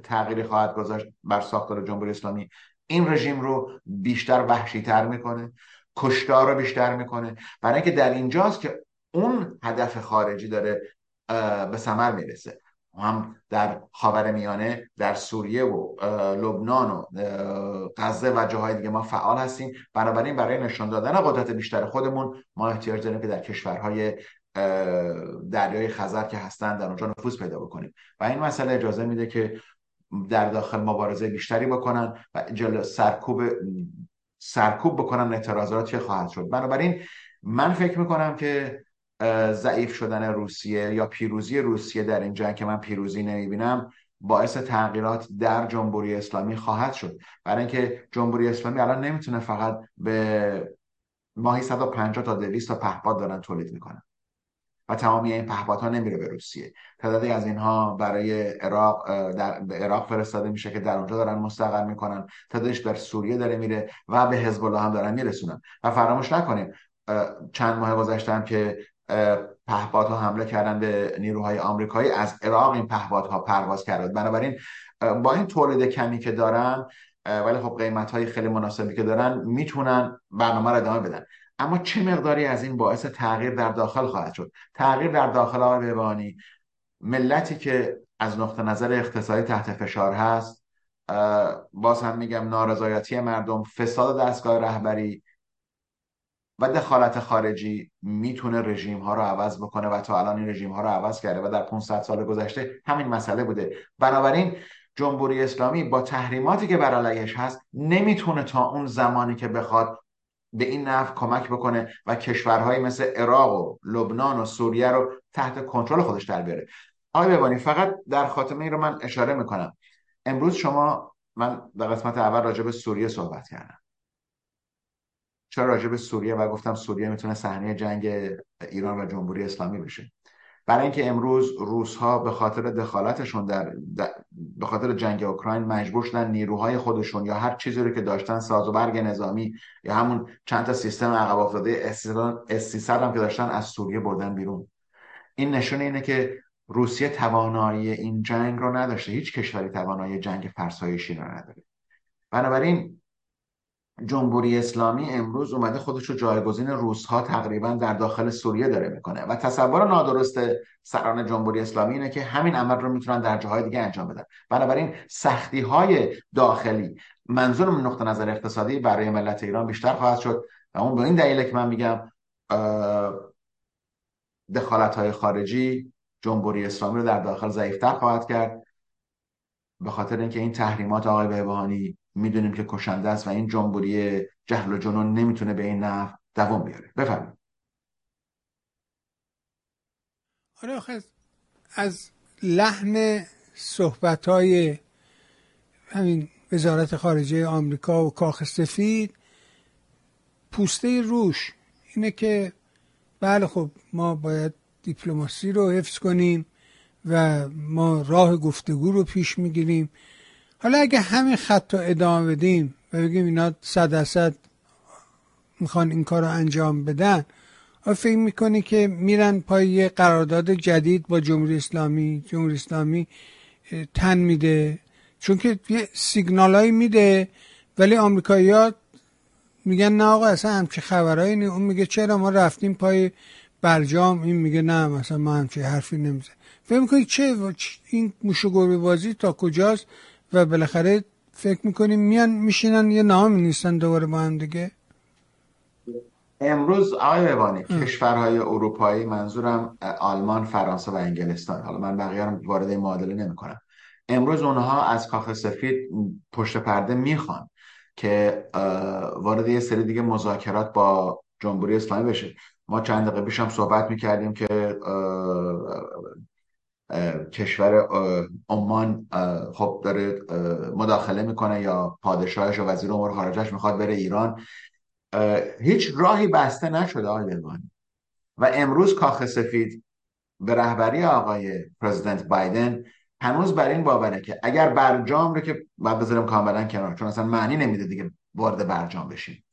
تغییری خواهد گذاشت بر ساختار جمهوری اسلامی؟ این رژیم رو بیشتر وحشی تر می‌کنه کشتار رو بیشتر می‌کنه. برای اینکه در اینجاست که اون هدف خارجی داره به ثمر می‌رسه. هم در خاور میانه در سوریه و لبنان و غزه و جاهای دیگه ما فعال هستیم. بنابراین برای نشان دادن قدرت بیشتر خودمون ما احتیاج داریم که در کشورهای دریای خزر که هستن در اونجا نفوذ پیدا بکنیم. و این مسئله اجازه میده که در داخل مبارزه بیشتری بکنن و جل سرکوب سرکوب بکنن اعتراضاتی خواهد شد. بنابراین من فکر می‌کنم که ضعیف شدن روسیه یا پیروزی روسیه در این جنگ که من پیروزی نمی‌بینم باعث تغییرات در جمهوری اسلامی خواهد شد. برای اینکه جمهوری اسلامی الان نمی‌تونه فقط به ماهی 150 تا 200 تا پهپاد دارن تولید می‌کنن و تمامی این پهپادها نمیره به روسیه. تعدادی از اینها برای عراق در به عراق فرستاده میشه که در اونجا دارن مستقر می‌کنن. تعدادش در سوریه داره میره و به حزب الله هم دارن میرسونن. و فراموش نکنیم چند ماه گذشته که پهپادها حمله کردن به نیروهای آمریکایی از عراق این پهپادها پرواز کرد. بنابراین با این تولید کمی که دارن ولی خب قیمت های خیلی مناسبی که دارن می‌تونن برنامه رو ادامه بدن. اما چه مقداری از این باعث تغییر در داخل خواهد شد؟ تغییر در داخل آقای بهبانی ملتی که از نقطه نظر اقتصادی تحت فشار هست باز هم میگم نارضایتی مردم فساد دستگاه رهبری و دخالت خارجی می‌تونه رژیم ها رو عوض بکنه و تا الان این رژیم ها رو عوض کرده و در 500 سال گذشته همین مسئله بوده. بنابراین جمهوری اسلامی با تحریماتی که بر علیهش هست نمی‌تونه تا اون زمانی که بخواد به این نفع کمک بکنه و کشورهایی مثل عراق و لبنان و سوریه رو تحت کنترل خودش در بیاره. آقای ببانی فقط در خاتمه این رو من اشاره می‌کنم. امروز شما من در قسمت اول راجع به سوریه صحبت کردم. چرا راجع به سوریه و گفتم سوریه می‌تونه صحنه جنگ ایران و جمهوری اسلامی بشه؟ برای اینکه امروز روس ها به خاطر دخالتشون در, به خاطر جنگ اوکراین مجبور شدن نیروهای خودشون یا هر چیزی رو که داشتن ساز و برگ نظامی یا همون چند تا سیستم عقب افتاده اس هم که داشتن از سوریه بردن بیرون. این نشون اینه که روسیه توانایی این جنگ رو نداشته. هیچ کشوری توانایی جنگ فرسایشی رو نداره. بنابراین جمهوری اسلامی امروز اومده خودش رو جایگزین روس ها تقریبا در داخل سوریه داره می‌کنه و تصور نادرست سران جمهوری اسلامی اینه که همین عمل رو می‌تونن در جاهای دیگه انجام بدن. بنابراین سختی های داخلی منظور من نقطه نظر اقتصادی برای ملت ایران بیشتر خواهد شد و اون به این دلیله که من میگم دخالت های خارجی جمهوری اسلامی رو در داخل ضعیفتر خواهد کرد. به خاطر اینکه این تحریمات آقای بهبهانی می‌دونیم که کشنده است و این جنبوری جهل و جنون نمی‌تونه به این نحو دوام بیاره. بفرمایید. آره از لحن صحبت های همین وزارت خارجه آمریکا و کاخ سفید پوسته روش اینه که بله خب ما باید دیپلماسی رو حفظ کنیم و ما راه گفتگو رو پیش می‌گیریم. حالا اگه همین خط رو ادامه بدیم و بگیم اینا صد درصد می‌خوان این کار رو انجام بدن آیا فکر می‌کنی که میرن پای یه قرارداد جدید با جمهوری اسلامی؟ جمهوری اسلامی تن میده. چون که یه سیگنال میده ولی آمریکایی ها میگن نه آقا اصلا همچی خبرهایی نی اون میگه چرا ما رفتیم پای برجام این میگه نه مثلا ما همچی حرفی نمیزه فکر می‌کنی چه این گربه بازی تا کجاست؟ و بالاخره فکر می‌کنیم میان میشینن یه نام نیستن دوباره با هم دیگه. امروز آقای ببانی کشورهای اروپایی منظورم آلمان فرانسه و انگلستان. حالا من بقیه رو وارد معادله نمی‌کنم. امروز اونها از کاخ سفید پشت پرده می‌خوان که وارد یه سری دیگه مذاکرات با جمهوری اسلامی بشه. ما چند دقیقه پیش هم صحبت می‌کردیم که کشور عمان خب داره مداخله می‌کنه یا پادشاهش و وزیر امور خارجش می‌خواد بره ایران. هیچ راهی بسته نشده آقای و امروز کاخ سفید به رهبری آقای پرزیدنت بایدن هنوز بر این باوره که اگر برجام رو که باید بذاریم کاملا کنار چون اصلا معنی نمیده دیگه وارد برجام بشیم.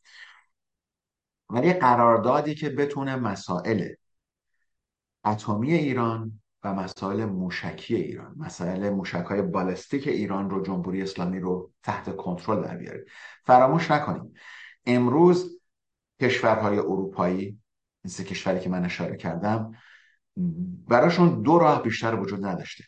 ولی قراردادی که بتونه مسائل اتمی ایران و مسائل موشکی ایران مسائل موشک های بالستیک ایران رو جمهوری اسلامی رو تحت کنترل در بیاره فراموش نکنیم امروز کشورهای اروپایی این سه کشوری که من اشاره کردم براشون دو راه بیشتر وجود نداشته.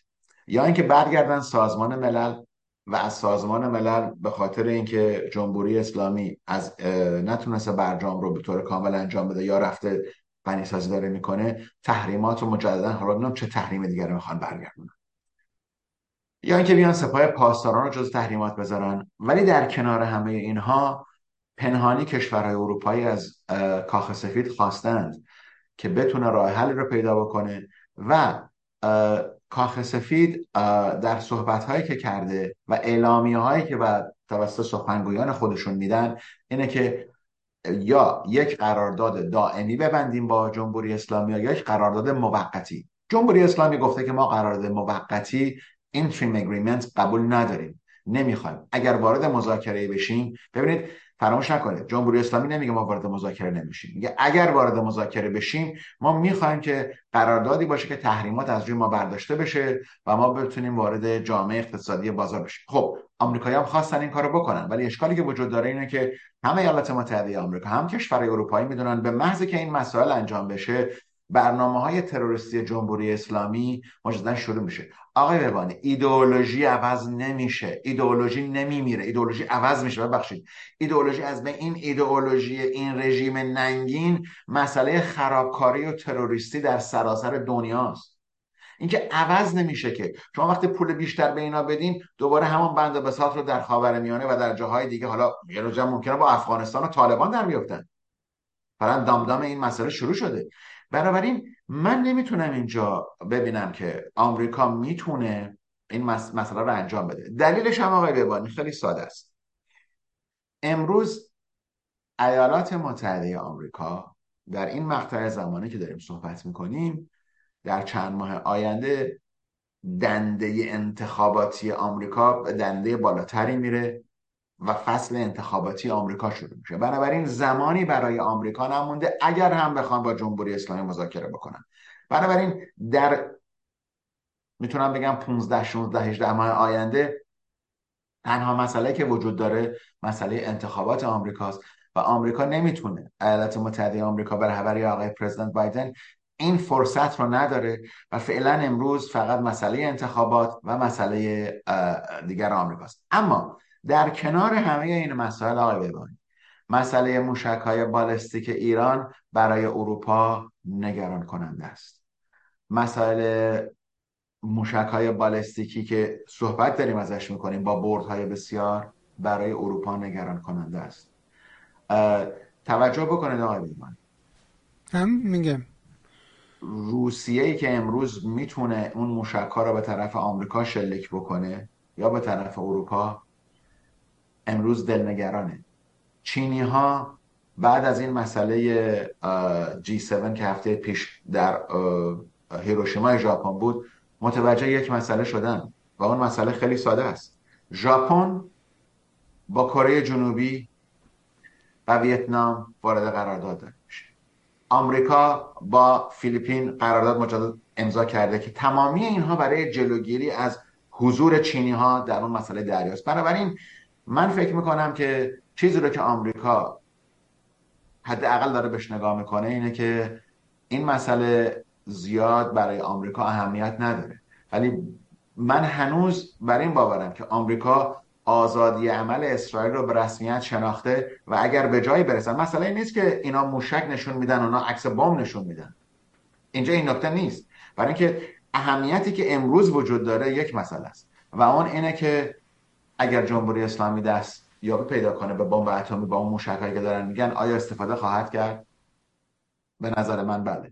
یا اینکه برگردن سازمان ملل و از سازمان ملل به خاطر اینکه جمهوری اسلامی از نتونسته برجام رو به طور کامل انجام بده یا رفته غنی سازی داره می‌کنه تحریمات رو مجددا حالا ببینم چه تحریم دیگر می‌خوان برگردونن. یا اینکه بیان سپاه پاسداران رو جز تحریمات بذارن ولی در کنار همه اینها پنهانی کشورهای اروپایی از کاخ سفید خواستند که بتونه راه حل رو پیدا بکنه و کاخ سفید در صحبت هایی که کرده و اعلامی هایی که بعد توسط سخنگویان خودشون میدن اینه که یا یک قرارداد دائمی ببندیم با جمهوری اسلامی یا یک قرارداد موقتی. جمهوری اسلامی گفته که ما قرارداد موقتی interim agreement قبول نداریم. نمی‌خوایم. اگر وارد مذاکره بشیم ببینید فراموش نکنید. جمهوری اسلامی نمیگه ما وارد مذاکره نمیشیم. میگه اگر وارد مذاکره بشیم ما می‌خوایم که قراردادی باشه که تحریمات از روی ما برداشته بشه و ما بتونیم وارد جامعه اقتصادی بازار بشیم. خب آمریکایی هم خواستن این کارو بکنن. ولی اشکالی که وجود داره اینه که هم ایالات متحده آمریکا هم کشورهای اروپایی می‌دونن به محض که این مسائل انجام بشه برنامه های تروریستی جمهوری اسلامی مجددا شروع میشه. آقای ببانی ایدئولوژی عوض نمیشه. ایدئولوژی نمیمیره. ایدئولوژی عوض میشه. ببخشید. ایدئولوژی از به این ایدئولوژی این رژیم ننگین مسئله خرابکاری و تروریستی در سراسر دنیاست. اینکه عوض نمیشه که. شما وقتی پول بیشتر به اینا بدین دوباره همون بند بساط رو در خاورمیانه و در جاهای دیگه حالا یه روزا ممکنه با افغانستان و طالبان در بیفتن. فران دامدام این مسئله شروع شده. بنابراین من نمی‌تونم اینجا ببینم که آمریکا می‌تونه این مسئله رو انجام بده. دلیلش هم آقای ببانی خیلی ساده است. امروز ایالات متحده آمریکا در این مقطع زمانی که داریم صحبت می‌کنیم در چند ماه آینده دنده انتخاباتی آمریکا به دنده بالاتری میره و فصل انتخاباتی آمریکا شروع میشه. بنابراین زمانی برای آمریکا نمونده اگر هم بخوان با جمهوری اسلامی مذاکره بکنن. بنابراین در می‌تونم بگم 15 16 18 ماه آینده تنها مسئله که وجود داره مسئله انتخابات آمریکاست و آمریکا نمی‌تونه ایالات متحده آمریکا به رهبری آقای پرزیدنت بایدن این فرصت رو نداره و فعلا امروز فقط مسئله انتخابات و مسئله دیگر آمریکاست. اما در کنار همه این مسائل آقای ببانی مسئله موشک های بالستیک ایران برای اروپا نگران کننده است. مسائل موشک های بالستیکی که صحبت داریم ازش می‌کنیم با بردهای بسیار برای اروپا نگران کننده است توجه بکنید آقای بیمان هم میگم. روسیه ای که امروز می‌تونه اون موشک ها رو به طرف آمریکا شلیک بکنه یا به طرف اروپا امروز دلنگرانه. چینی ها بعد از این مسئله G7 که هفته پیش در هیروشیما ژاپن بود متوجه یک مسئله شدن و اون مسئله خیلی ساده است. ژاپن با کره جنوبی و ویتنام وارد قرارداد میشه. آمریکا با فیلیپین قرارداد مجدد امضا کرده که تمامی اینها برای جلوگیری از حضور چینی ها در اون مسئله دریاست. بنابراین من فکر می‌کنم که چیزی رو که آمریکا حداقل داره بهش نگاه می‌کنه اینه که این مسئله زیاد برای آمریکا اهمیت نداره. ولی من هنوز بر این باورم که آمریکا آزادی عمل اسرائیل رو به رسمیت شناخته و اگر به جایی برسن مسئله این نیست که اینا موشک نشون میدن اونا عکس بمب نشون میدن. اینجا این نکته نیست. برای اینکه اهمیتی که امروز وجود داره یک مسئله است. و اون اینه که اگر جمهوری اسلامی دست یا پیدا کنه به بمب اتمی با اون موشکایی که دارن میگن آیا استفاده خواهد کرد؟ به نظر من بله.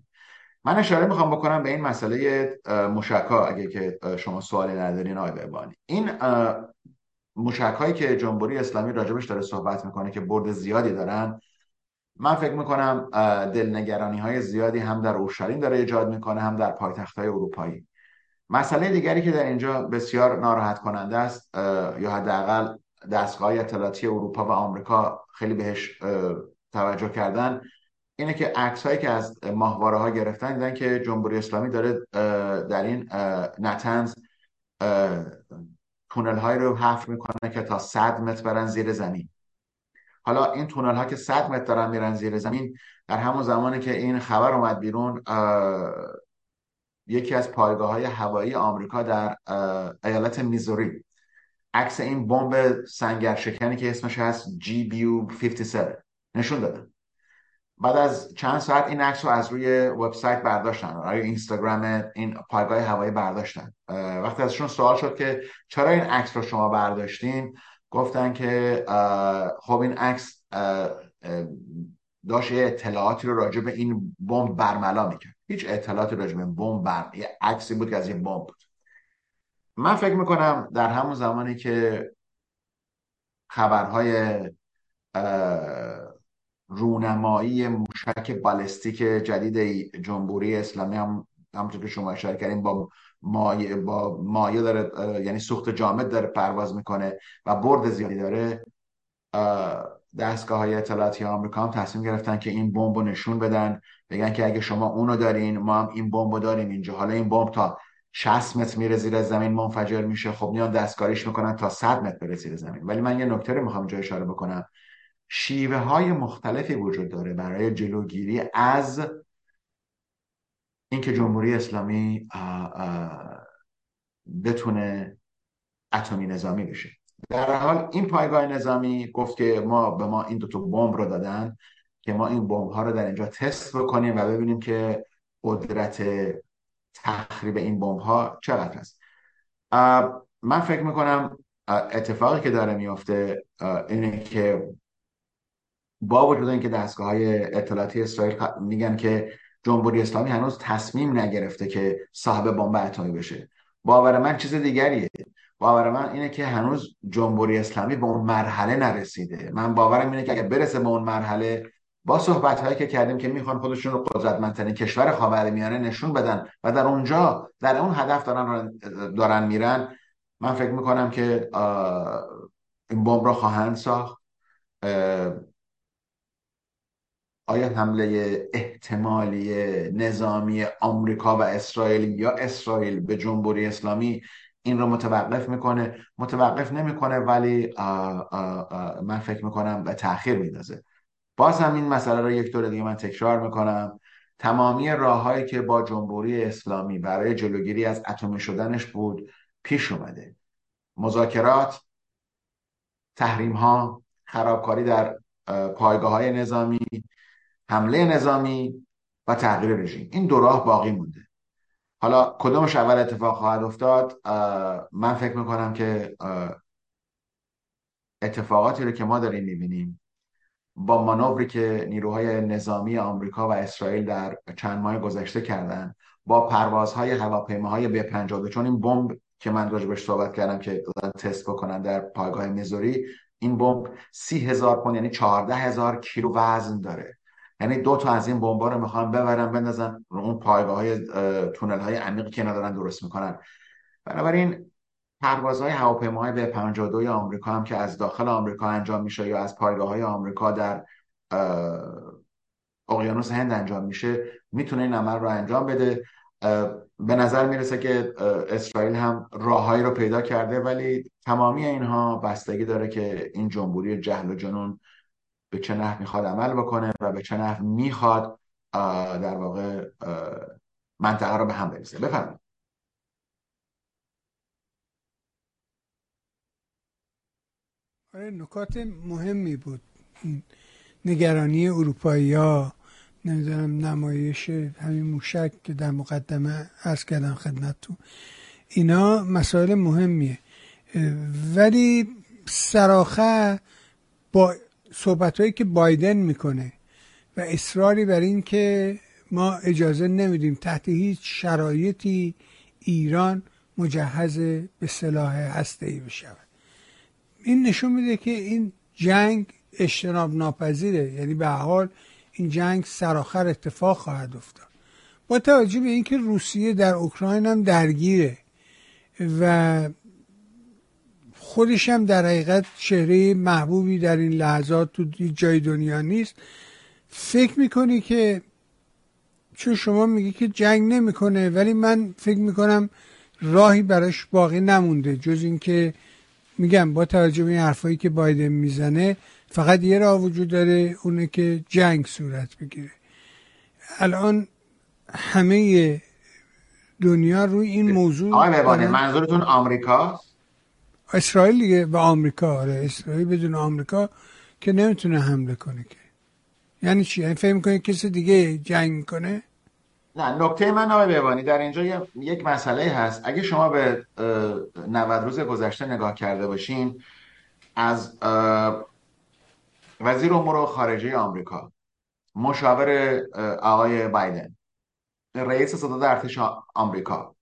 من اشاره می‌خوام بکنم به این مسئله موشکا اگه که شما سوالی ندارین آقای بهبانی. این موشک هایی که جمهوری اسلامی راجبش داره صحبت می‌کنه که برد زیادی دارن من فکر می‌کنم دلنگرانی های زیادی هم در اورشلیم داره ایجاد می‌کنه هم در پایتخت های اروپایی. مسئله دیگری که در اینجا بسیار ناراحت کننده است یا حداقل دستگاه اطلاعاتی اروپا و آمریکا خیلی بهش توجه کردن اینه که عکس هایی که از ماهواره ها گرفتن دیدن که جمهوری اسلامی داره در این نتنز تونل های رو حفر می‌کنه که تا 100 متر برن زیر زمین. حالا این تونل ها که 100 متر دارن میرن زیر زمین در همون زمانی که این خبر اومد بیرون یکی از پایگاه های هوایی آمریکا در ایالت میزوری. عکس این بمب سنگر شکنی که اسمش هست GBU-57 نشون دادن بعد از چند ساعت این عکس رو از روی وبسایت برداشتن. روی اینستاگرام این پایگاه هوایی برداشتن. وقتی ازشون سوال شد که چرا این عکس رو شما برداشتین گفتن که خب این عکس داشت اطلاعاتی رو راجع به این بمب برملا می‌کرد. هیچ اطلاعاتی راجع به بمب بر یه عکسی بود که از یه بمب بود. من فکر می‌کنم در همون زمانی که خبرهای رونمایی موشک بالستیک جدید جمهوری اسلامی هم همونطور که شما اشاره کردیم با مایه با مایه داره یعنی سوخت جامد داره پرواز می‌کنه و برد زیادی داره. دستگاه های اطلاعاتی آمریکا هم تصمیم گرفتن که این بمب رو نشون بدن. بگن که اگه شما اونو دارین ما هم این بمب رو داریم اینجا. حالا این بمب تا 60 متر میره زیر زمین منفجر میشه. خب میان دستکاریش می‌کنن تا 100 متر بره زیر زمین. ولی من یه نکته رو می‌خوام جای اشاره بکنم. شیوه های مختلفی وجود داره برای جلوگیری از اینکه جمهوری اسلامی بتونه اتمی نظامی بشه. در حال این پایگاه نظامی گفت که ما به ما این دو تا بمب رو دادن که ما این بمب ها رو در اینجا تست بکنیم و ببینیم که قدرت تخریب این بمب ها چقدر است. من فکر می‌کنم اتفاقی که داره میفته اینه که با وجود اینکه دستگاه های اطلاعاتی اسرائیل میگن که جمهوری اسلامی هنوز تصمیم نگرفته که صاحب بمب اتمی بشه. باور من چیز دیگریه. باور من اینه که هنوز جمهوری اسلامی به اون مرحله نرسیده. من باورم اینه که اگر برسه به اون مرحله با صحبت هایی که کردیم که می‌خوان خودشون رو قدرتمندترین کشور خاورمیانه نشون بدن و در اونجا در اون هدف دارن دارن میرن من فکر می‌کنم که این بمب را خواهند ساخت. آیا حمله احتمالی نظامی آمریکا و اسرائیل یا اسرائیل به جمهوری اسلامی این رو متوقف می‌کنه؟ متوقف نمی‌کنه ولی من فکر می‌کنم به تاخیر میندازه. باز هم این مسئله رو یک طور دیگه من تکرار می‌کنم. تمامی راههایی که با جمهوری اسلامی برای جلوگیری از اتمی شدنش بود پیش اومده. مذاکرات تحریم ها خرابکاری در پایگاه های نظامی حمله نظامی و تغییر رژیم. این دو راه باقی مونده. حالا کدومش اول اتفاق خواهد افتاد؟ من فکر می‌کنم که اتفاقاتی رو که ما داریم می‌بینیم با مانوری که نیروهای نظامی آمریکا و اسرائیل در چند ماه گذشته کردن با پروازهای هواپیماهای ب 52 چون این بمب که من راجبش صحبت کردم که تست بکنن در پایگاه میزوری این بمب سی هزار پوند یعنی چهارده هزار کیلو وزن داره. یعنی دو تا از این بمبا رو می‌خوان ببرن بندازن رو اون پایگاه های تونل های عمیقی که ندارن درست می‌کنن. بنابراین پروازهای هواپیماهای به 52 آمریکا هم که از داخل آمریکا انجام میشه یا از پایگاه های آمریکا در اقیانوس هند انجام میشه می‌تونه این عمل رو انجام بده. به نظر می‌رسه که اسرائیل هم راههایی رو پیدا کرده ولی تمامی اینها بستگی داره که این جمهوری جهل و جنون به چه نحو می‌خواد عمل بکنه و به چه نحو می‌خواد در واقع منطقه رو به هم بریزه بفرمایید. آره نکات مهمی بود. نگرانی اروپایی ها نمی‌دونم نمایش همین موشک که در مقدمه ارز کردم خدمتتون. اینا مسائل مهمیه. ولی سراخه با صحبت هایی که بایدن می‌کنه و اصراری بر این که ما اجازه نمیدیم تحت هیچ شرایطی ایران مجهز به سلاح هسته ای بشود. این نشون میده که این جنگ اجتناب ناپذیره یعنی به حال این جنگ سرآخر اتفاق خواهد افتاد. با توجه به اینکه روسیه در اوکراین هم درگیره و خودش هم در حقیقت چهره محبوبی در این لحظات تو جای دنیا نیست. فکر می‌کنی که چون شما میگی که جنگ نمی‌کنه ولی من فکر می‌کنم راهی براش باقی نمونده. جز اینکه میگم با توجه به این حرفایی که بایدن می‌زنه فقط یه راه وجود داره اونه که جنگ صورت بگیره. الان همه دنیا روی این موضوع آقای منظورتون آمریکا اسرائیل دیگه و آمریکا آره اسرائیل بدون آمریکا که نمی‌تونه حمله کنه که. یعنی چی؟ یعنی فهم کنه کسی دیگه جنگ می‌کنه؟ نه نکته من آقای بیوانی در اینجا یک مسئله هست. اگه شما به 90 روز گذشته نگاه کرده باشین از وزیر امور خارجه آمریکا مشاور آقای بایدن رئیس ستاد ارتش آمریکا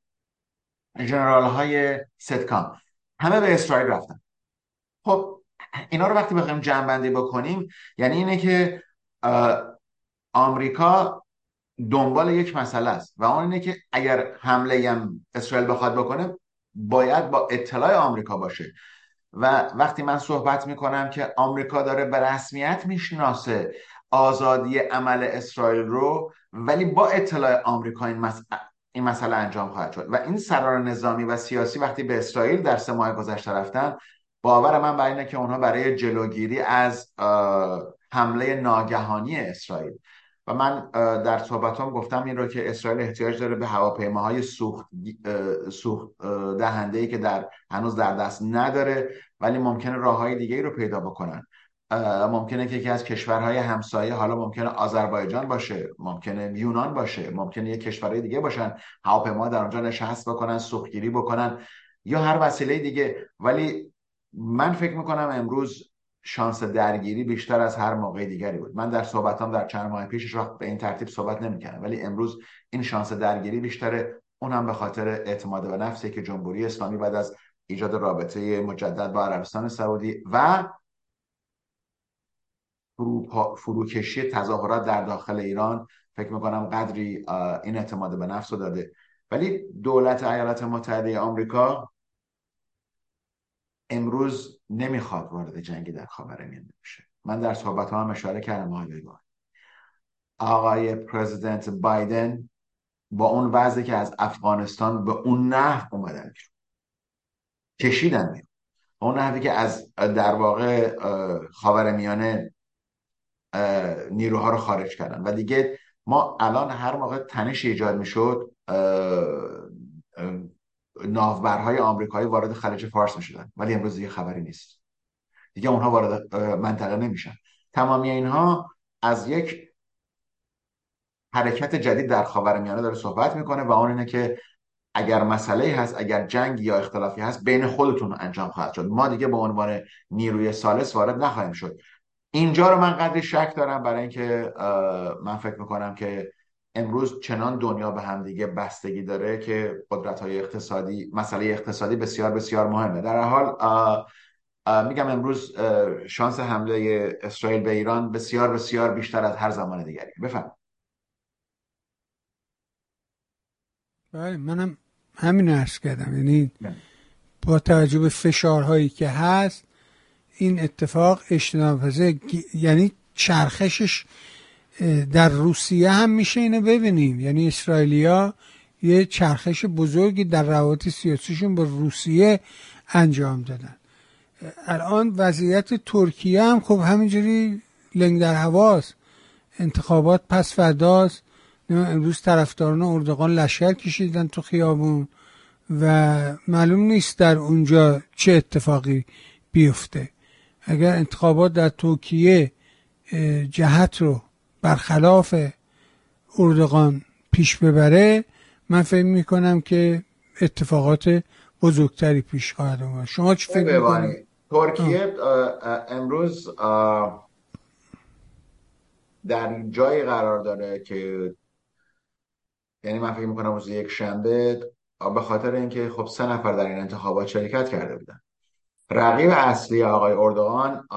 جنرال های ستکام همه به اسرائیل رفتن. خب اینا رو وقتی بخوایم جمع بندی بکنیم یعنی اینه که آمریکا دنبال یک مسئله است و اون اینه که اگر حمله هم اسرائیل بخواد بکنه باید با اطلاع آمریکا باشه. و وقتی من صحبت می‌کنم که آمریکا داره به رسمیت می‌شناسه آزادی عمل اسرائیل رو ولی با اطلاع آمریکا این, این مسئله انجام خواهد شد. و این سرار نظامی و سیاسی وقتی به اسرائیل در سه ماه گذشته رفتن باور من بر اینه که اونها برای جلوگیری از حمله ناگهانی اسرائیل. و من در صحبتام گفتم این رو که اسرائیل احتیاج داره به هواپیماهای سوخت سوخت دهنده ای که در هنوز در دست نداره ولی ممکنه راه های دیگه ای رو پیدا بکنن. ممکنه که یکی از کشورهای همسایه حالا ممکنه آذربایجان باشه ممکنه یونان باشه ممکنه یک کشورهای دیگه باشن هواپیما در اونجا نشست بکنن سوختگیری بکنن یا هر وسیله دیگه. ولی من فکر می‌کنم امروز شانس درگیری بیشتر از هر موقع دیگری بود. من در صحبتام در چند ماه پیشش وقت به این ترتیب صحبت نمی‌کردم. ولی امروز این شانس درگیری بیشتره. اونم به خاطر اعتماد به نفسی که جمهوری اسلامی بعد از ایجاد رابطه مجدد با عربستان سعودی و فروکشی تظاهرات در داخل ایران فکر می‌کنم قدری این اعتماد به نفس رو داده. ولی دولت ایالات متحده آمریکا امروز نمی‌خواد وارد جنگی در خاورمیانه بشه. من در صحبت هم اشاره کردم آقای آقای پرزیدنت بایدن با اون وضعی که از افغانستان به اون نحو اومدن کشیدن اون نحوی که از در واقع خاورمیانه نیروها رو خارج کردن. و دیگه ما الان هر موقع تنش ایجاد می‌شد ناوبرهای آمریکایی وارد خلیج فارس می‌شدن. ولی امروز دیگه خبری نیست. دیگه اونها وارد منطقه نمیشن. تمامی اینها از یک حرکت جدید در خاورمیانه داره صحبت می‌کنه و اون اینه که اگر مسئله هست اگر جنگ یا اختلافی هست بین خودتون انجام خواهد شد. ما دیگه به عنوان نیروی سالس وارد نخواهیم شد. اینجا رو من قدری شک دارم برای اینکه من فکر می‌کنم که امروز چنان دنیا به هم دیگه بستگی داره که قدرت های اقتصادی مسئله اقتصادی بسیار بسیار مهمه. در حال میگم امروز شانس حمله اسرائیل به ایران بسیار بسیار بیشتر از هر زمان دیگری. بفهم بله منم همین عرض کردم. یعنی بله. با توجه به فشارهایی که هست این اتفاق اجتناب یعنی چرخشش در روسیه هم میشه اینو ببینیم. یعنی اسرائیلیا یه چرخش بزرگی در روابط سیاسیشون با روسیه انجام دادن. الان وضعیت ترکیه هم خب همینجوری لنگ در هواست. انتخابات پس فرداست. امروز طرفداران اردوغان لشکر کشیدن تو خیابون و معلوم نیست در اونجا چه اتفاقی بیفته. اگر انتخابات در توکیه جهت رو برخلاف اردوغان پیش ببره من فکر می‌کنم که اتفاقات بزرگتری پیش خواهد اومد شما چی فکر می‌کنید؟ ترکیه امروز در جایی قرار داره که یعنی من فکر می‌کنم روز یک شنبه به خاطر اینکه خب سه نفر در این انتخابات شرکت کرده بودن. رقیب اصلی آقای اردوغان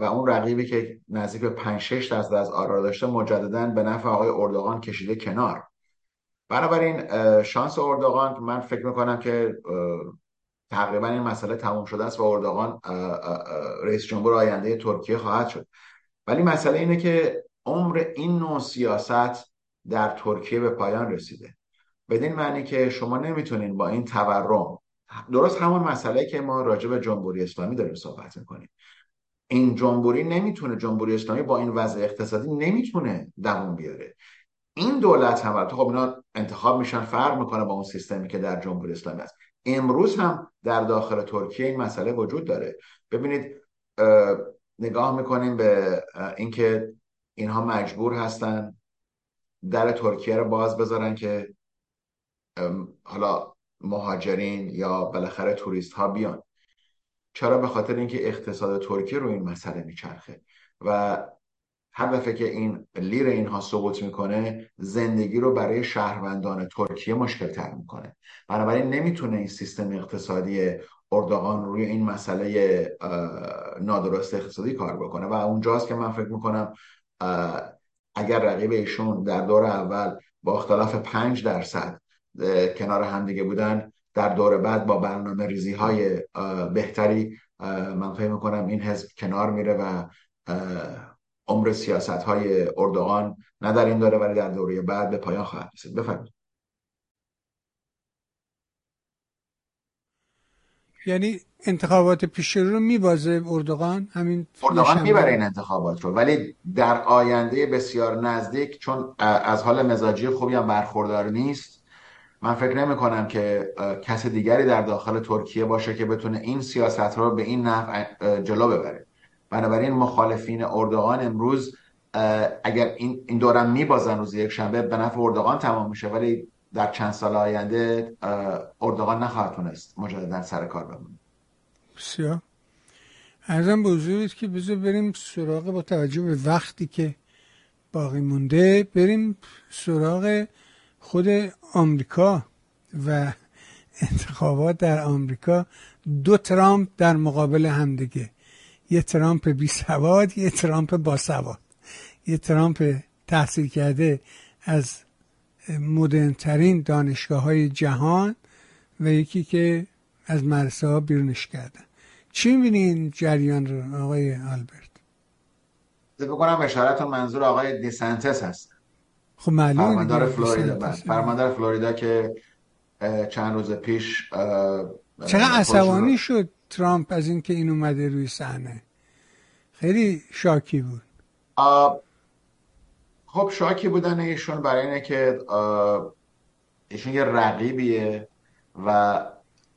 و اون رقیبی که نزدیک به 5 6 درصد از آرا داشته مجددا به نفع آقای اردوغان کشیده کنار. بنابراین شانس اردوغان من فکر می‌کنم که تقریبا این مسئله تموم شده است و اردوغان رئیس جمهور آینده ترکیه خواهد شد. ولی مسئله اینه که عمر این نوع سیاست در ترکیه به پایان رسیده. بدین معنی که شما نمی‌تونین با این تورم درست همون مسئله که ما راجع به جمهوری اسلامی داریم صحبت می‌کنیم. این جمهوری نمی‌تونه جمهوری اسلامی با این وضع اقتصادی نمی‌تونه دووم بیاره. این دولت هم تو خب اینا انتخاب میشن فرق می‌کنه با اون سیستمی که در جمهوری اسلامی است امروز هم در داخل ترکیه این مسئله وجود داره. ببینید نگاه می‌کنیم به اینکه اینها مجبور هستن در ترکیه رو باز بذارن که حالا مهاجرین یا بالاخره توریست ها بیان. چرا؟ به خاطر اینکه اقتصاد ترکیه رو این مسئله میچرخه و هر دفعه که این لیر اینها سقوط می‌کنه زندگی رو برای شهروندان ترکیه مشکل تر می‌کنه. بنابراین نمی‌تونه این سیستم اقتصادی اردوغان روی این مسئله نادرست اقتصادی کار بکنه. و اونجاست که من فکر می‌کنم اگر رقیب ایشون در دور اول با اختلاف پنج درصد کنار همدیگه بودن. در دور بعد با برنامه ریزی های بهتری من فکر می‌کنم این حزب کنار میره و عمر سیاست های اردوغان نه در این داره ولی در دوره بعد به پایان خواهد رسید. بفرمایید. یعنی انتخابات پیش رو میبازه اردوغان؟ همین اردوغان می‌بره این انتخابات رو. ولی در آینده بسیار نزدیک چون از حال مزاجی خوبی هم برخوردار نیست. من فکر نمی کنم که کس دیگری در داخل ترکیه باشه که بتونه این سیاست رو به این نحو جلو ببره. بنابراین مخالفین اردوغان امروز اگر این این دورم میبازن روز یک شنبه به نفع اردوغان تمام میشه. ولی در چند سال آینده اردوغان نخواهد تونست مجددا سر کار بمونه. بسیار. ارزم به که بذار بریم سراغ با توجه به وقتی که باقی مونده بریم سراغ خود آمریکا و انتخابات در آمریکا دو ترامپ در مقابل همدیگه یه ترامپ بی سواد یه ترامپ با سواد. یه ترامپ تحصیل کرده از مدرنترین دانشگاه های جهان و یکی که از مرسه ها بیرونش کردن. چی می‌بینین جریان رو آقای آلبرت؟ بکنم اشارتون منظور آقای دیسنتس هست. خب معلومه فرماندار فلوریدا بله. فرماندار فلوریدا که چند روز پیش چقدر عصبانی شد ترامپ از اینکه این اومده روی صحنه. خیلی شاکی بود. خب شاکی بودن ایشون برای اینه که ایشون یه رقیبیه و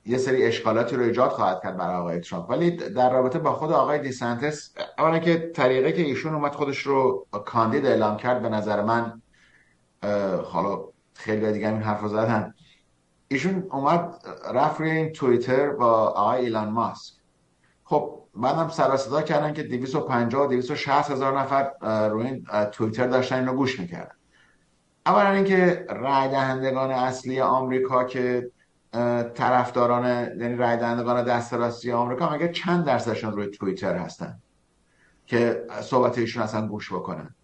یه سری اشکالاتی رو ایجاد خواهد کرد برای آقای ترامپ. ولی در رابطه با خود آقای دیسنتس اولا که طریقه که ایشون اومد خودش رو کاندید اعلام کرد به نظر من حالا خیلی دیگه این حرف زدن. ایشون اومد رفت روی این توییتر با آقای ایلان ماسک. خب هم سر صدا کردن که 250 260 هزار نفر روی این توییتر داشتن اینو گوش می‌کردن. اولا اینکه رای دهندگان اصلی آمریکا که طرفداران یعنی رای دهندگان دست راستی آمریکا مگه چند درصدشون روی توییتر هستن که صحبت ایشون اصلا گوش بکنن؟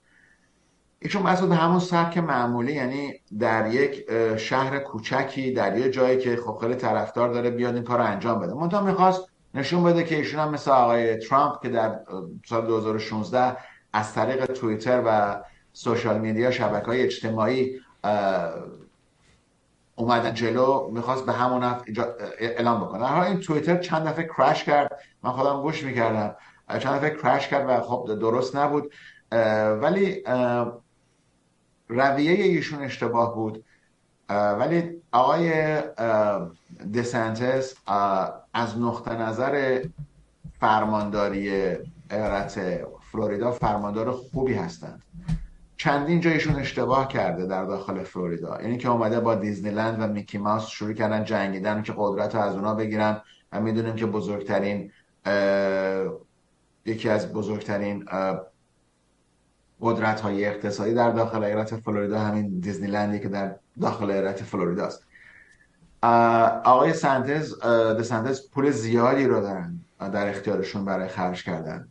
ایشون مسئول به همون سبک معمولی یعنی در یک شهر کوچکی در یه جایی که خب خیلی طرفدار داره بیاد این کار رو انجام بده. منتها می‌خواست نشون بده که ایشون هم مثل آقای ترامپ که در سال 2016 از طریق توییتر و سوشال میدیا شبکه های اجتماعی اومدن جلو می‌خواست به همون اعلام بکنه. هر این توییتر چند دفعه کرش کرد. من خودم گوش می‌کردم. چند دفعه کرش کرد و خب درست نبود. ولی رویه ایشون اشتباه بود. ولی آقای دسنتس از نقطه نظر فرمانداری ایالت فلوریدا فرماندار خوبی هستند. چندین جایشون اشتباه کرده در داخل فلوریدا. یعنی که اومده با دیزنیلند و میکی ماوس شروع کردن جنگیدن که قدرت رو از اونا بگیرن و می‌دونیم که بزرگترین یکی از بزرگترین قدرت های اقتصادی در داخل ایالت فلوریدا همین دیزنیلندی که در داخل ایالت فلوریدا است آقای سانتز سانتز پول زیادی رو دارن در اختیارشون برای خرج کردن.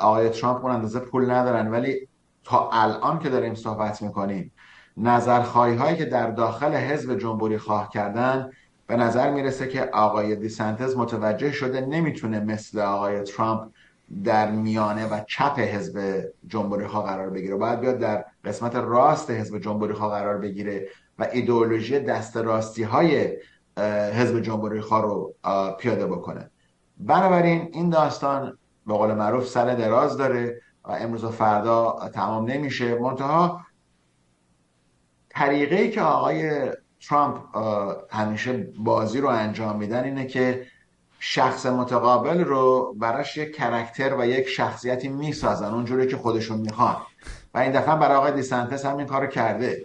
آقای ترامپ اون اندازه پول ندارن ولی تا الان که داریم صحبت می‌کنیم نظرخواهی هایی که در داخل حزب جمهوری خواه کردن به نظر می‌رسه که آقای دیسنتز متوجه شده نمی‌تونه مثل آقای ترامپ در میانه و چپ حزب جمهوری خواه قرار بگیره. باید بیاد در قسمت راست حزب جمهوری خواه قرار بگیره و ایدئولوژی دست راستی های حزب جمهوری خواه رو پیاده بکنه. بنابراین این داستان به قول معروف سر دراز داره و امروز و فردا تمام نمیشه. منتها طریقه که آقای ترامپ همیشه بازی رو انجام میدن اینه که شخص متقابل رو براش یک کرکتر و یک شخصیتی می‌سازن اونجوری که خودشون می‌خوان. و این دفعه برای آقای دیسنتس هم این کارو کرده.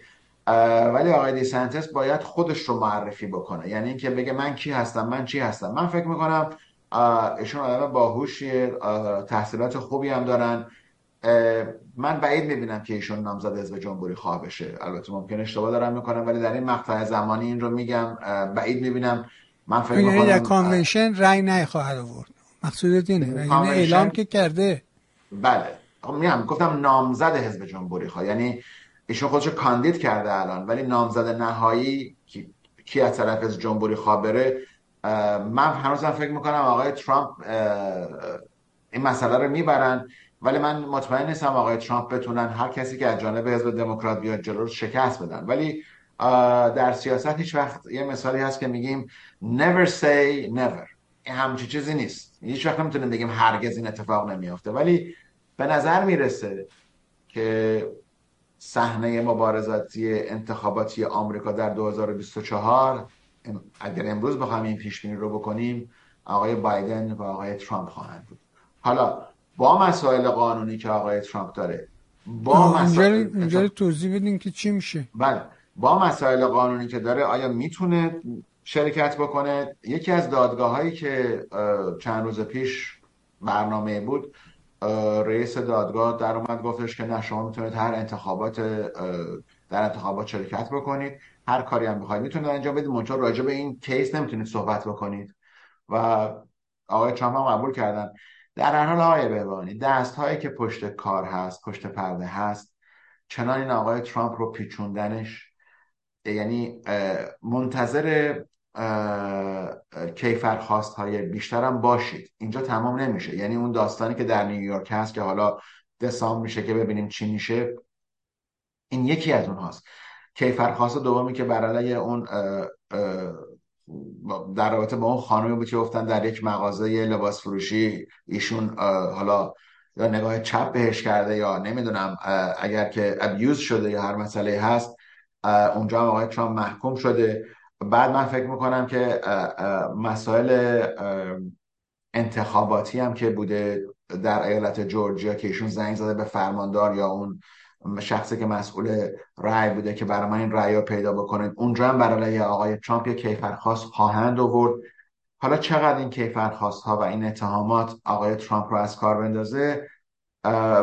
ولی آقای دیسنتس باید خودش رو معرفی بکنه. یعنی اینکه بگه من کی هستم من چی هستم. من فکر می‌کنم ایشون آدم باهوشیه تحصیلات خوبی هم دارن. من بعید می‌بینم که ایشون نامزد حزب جمهوری خواه بشه. البته ممکن اشتباه دارم می‌کنم ولی در این مقطع زمانی این رو میگم. بعید می‌بینم من فکر یعنی می‌کنم در convention رای نخواهد آورد. مقصود اینه. یعنی اعلام که کرده. بله. خب میگم گفتم نامزد حزب جمهوری خواه. یعنی ایشون خودشو کاندید کرده الان ولی نامزد نهایی کی, کی از طرف حزب جمهوری خواه بره؟ من هنوزم فکر می‌کنم آقای ترامپ این مسئله رو می‌برن. ولی من مطمئن نیستم آقای ترامپ بتونن هر کسی که از جانب حزب دموکرات بیاد جلو رو شکست بدن. ولی در سیاست هیچ وقت یه مثالی هست که میگیم never say never. این همچی چیزی نیست. هیچ وقت نمی‌تونیم بگیم هرگز این اتفاق نمیافته. ولی به نظر می‌رسه که صحنه مبارزاتی انتخاباتی آمریکا در 2024 اگر امروز بخوایم این پیش بینی رو بکنیم آقای بایدن و آقای ترامپ خواهند بود. حالا با مسائل قانونی که آقای ترامپ داره با مسائل توضیح بدین که چی میشه. بله. با مسائل قانونی که داره آیا می‌تونه شرکت بکنه؟ یکی از دادگاه هایی که چند روز پیش برنامه بود رئیس دادگاه در اومد گفتش که نه شما می‌تونید هر انتخابات در انتخابات شرکت بکنید. هر کاری هم بخواید می‌تونید انجام بدید. منتها راجع به این کیس نمی‌تونید صحبت بکنید. و آقای ترامپ هم قبول کردن. در هر حال آقای بهبانی دست هایی که پشت کار هست پشت پرده هست چنان این آقای ترامپ رو پیچوندنش یعنی منتظر کیفرخواست های بیشتر هم باشید. اینجا تمام نمیشه. یعنی اون داستانی که در نیویورک هست که حالا دسام میشه که ببینیم چی میشه این یکی از اونهاست. کیفرخواست دومی که بر اون در رابطه با اون خانمی بود که گفتن در یک مغازه لباس فروشی ایشون حالا یا نگاه چپ بهش کرده یا نمی‌دونم اگر که ابیوز شده یا هر مسئله هست اونجا هم آقای ترامپ محکوم شده. بعد من فکر می‌کنم که مسائل انتخاباتی هم که بوده در ایالت جورجیا که ایشون زنگ زده به فرماندار یا اون شخصی که مسئول رأی بوده که برای من این رأی رو پیدا بکنه. اونجا هم برای آقای ترامپ یک کیفرخواست خواهند آورد. حالا چقدر این کیفرخواست ها و این اتهامات آقای ترامپ رو از کار بندازه؟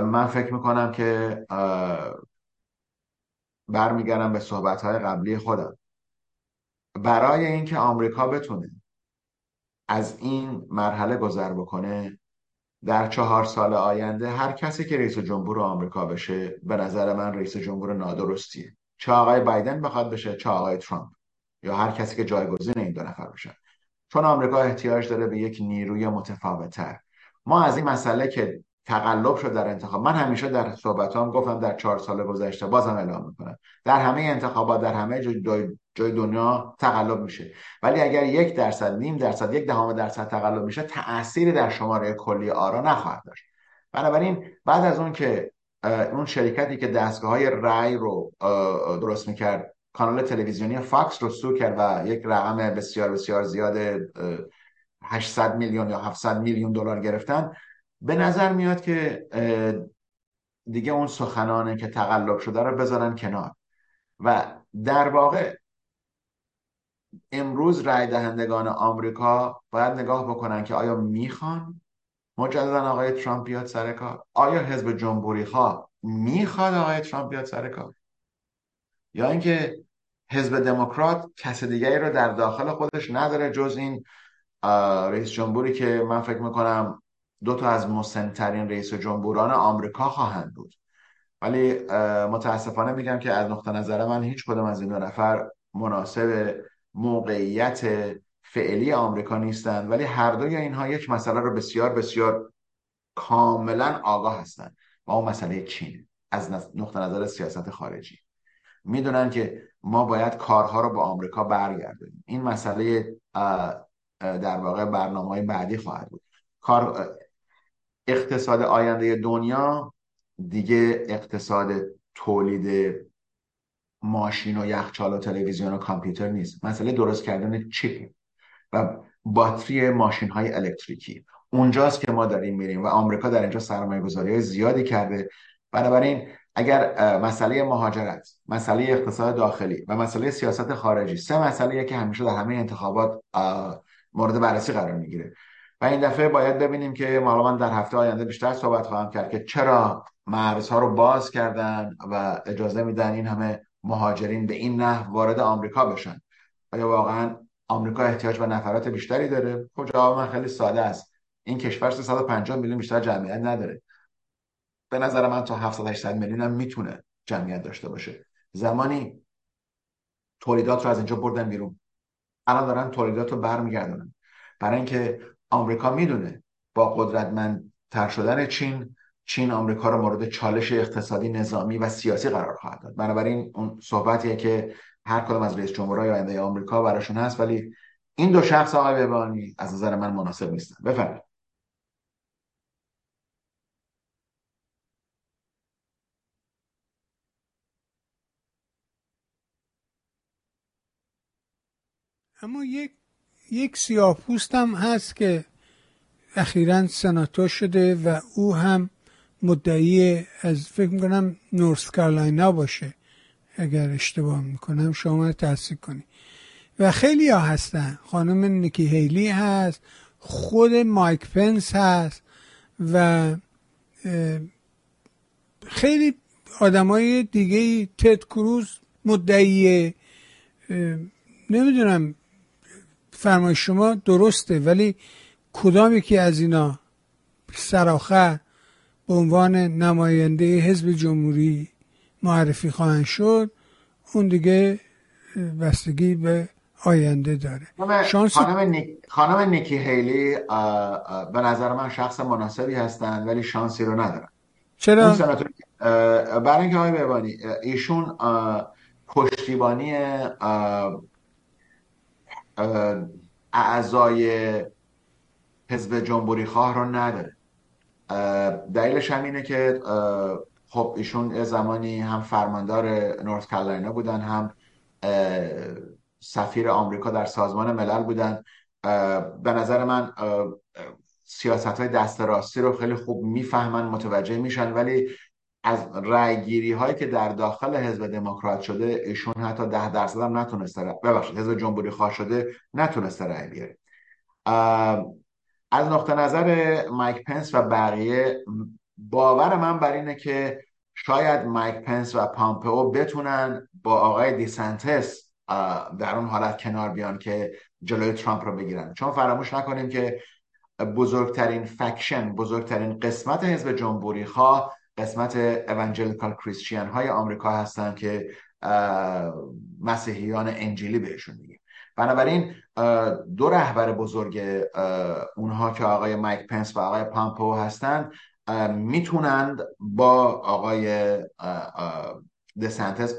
من فکر می‌کنم که برمیگردم به صحبت قبلی خودم. برای اینکه آمریکا بتونه از این مرحله گذر بکنه در چهار سال آینده هر کسی که رئیس جمهور آمریکا بشه به نظر من رئیس جمهور نادرستیه. چه آقای بایدن بخواد بشه چه آقای ترامپ. یا هر کسی که جایگزین این دو نفر بشن. چون آمریکا احتیاج داره به یک نیروی متفاوتتر. ما از این مسئله که تقلب شد در انتخاب. من همیشه در صحبت هم گفتم در چهار سال گذشته بازم اعلام می‌کنم. در همه انتخابات در همه جای, جای دنیا تقلب میشه. ولی اگر یک درصد نیم درصد یک دهم درصد تقلب میشه تأثیری در شماره کلی آرا نخواهد داشت. بنابراین بعد از اون که اون شرکتی که دستگاه های رای رو درست می‌کرد کانال تلویزیونی فاکس رو sue کرد و یک رقم بسیار بسیار زیاد 800 میلیون یا 700 میلیون دلار گرفتن به نظر میاد که دیگه اون سخنانه که تقلب شده رو بذارن کنار. و در واقع امروز رای دهندگان آمریکا باید نگاه بکنن که آیا می‌خوان مجددا آقای ترامپ بیاد سر کار؟ آیا حزب جمهوری خواه می‌خواد آقای ترامپ بیاد سر کار؟ یا اینکه حزب دموکرات کس دیگری رو در داخل خودش نداره جز این رئیس جمهوری که من فکر می‌کنم دو تا از مسنترین رئیس جمهوران آمریکا خواهند بود. ولی متاسفانه میگم که از نقطه نظر من هیچ کدوم از این دو نفر مناسب موقعیت فعلی آمریکا نیستند. ولی هر دوی اینها یک مسئله رو بسیار بسیار کاملا آگاه هستند و اون مسئله چین از نقطه نظر سیاست خارجی. می‌دونن که ما باید کارها رو با آمریکا برگردونیم. این مسئله در واقع برنامه های بعدی خواهد بود. کار اقتصاد آینده دنیا دیگه اقتصاد تولید ماشین و یخچال و تلویزیون و کامپیوتر نیست. مسئله درست کردن چیپ و باتری ماشین های الکتریکی. اونجاست که ما داریم میریم و آمریکا در اینجا سرمایه گذاری زیادی کرده. بنابراین اگر مسئله مهاجرت مسئله اقتصاد داخلی و مسئله سیاست خارجی سه مسئله که همیشه در همه انتخابات مورد بررسی قرار می‌گیره. و این دفعه باید ببینیم که حالا من در هفته آینده بیشتر صحبت خواهم کرد که چرا مرزها رو باز کردن و اجازه میدن این همه مهاجرین به این نحو وارد آمریکا بشن. آیا واقعا آمریکا احتیاج به نفرات بیشتری داره؟ خب جواب من خیلی ساده است. این کشور 350 میلیون بیشتر جمعیت نداره. به نظر من تا 700 800 میلیون هم می‌تونه جمعیت داشته باشه. زمانی تولیدات رو از اینجا بردن بیرون. الان دارن تولیدات رو برمیگردونن. برای اینکه آمریکا می‌دونه با قدرتمند تر شدن چین چین آمریکا رو مورد چالش اقتصادی نظامی و سیاسی قرار خواهد داد. بنابراین اون صحبتیه که هر کدوم از رئیس جمهورهای آینده آمریکا براشون هست ولی این دو شخص آقای ببانی از نظر من مناسب نیستن. بفرمایید. اما یک یک سیاه هم هست که اخیرا سناتور شده و او هم مدعی از فکر می‌کنم نورس کارلاینا باشه. اگر اشتباه می‌کنم شما تحصیل کنی. و خیلی ها هستن. خانم نیکی هیلی هست خود مایک پنس هست و خیلی آدمای دیگه تد کروز مدعیه. نمی‌دونم فرمای شما درسته ولی کدام یکی از اینا سراخه به عنوان نماینده حزب جمهوری معرفی خواهند شد اون دیگه بستگی به آینده داره شانس... خانم, خانم نیکی هیلی به نظر من شخص مناسبی هستن ولی شانسی رو ندارن چرا؟ برای اینکه های ببانی ایشون پشتیبانی اعضای حزب جمهوری خواه رو نداره. دلیلش هم اینه که خب ایشون زمانی هم فرماندار نورت کارولاینا بودن هم سفیر آمریکا در سازمان ملل بودن. به نظر من سیاست های دست راستی رو خیلی خوب می‌فهمن متوجه میشن ولی از رأیگیری هایی که در داخل حزب دموکرات شده ایشون حتی ده درصد هم نتونسته ببخشید حزب جمهوری خواه شده نتونسته رأی بیاره. از نقطه نظر مایک پنس و بقیه باور من بر اینه که شاید مایک پنس و پامپئو بتونن با آقای دیسنتس در اون حالت کنار بیان که جلوی ترامپ رو بگیرن. چون فراموش نکنیم که بزرگترین faction بزرگترین قسمت حزب جمهوری خواه قسمت evangelical Christian های آمریکا هستن که مسیحیان انجیلی بهشون میگیم بنابراین دو رهبر بزرگ اونها که آقای مایک پنس و آقای پامپو هستند می‌تونند با آقای دسنتس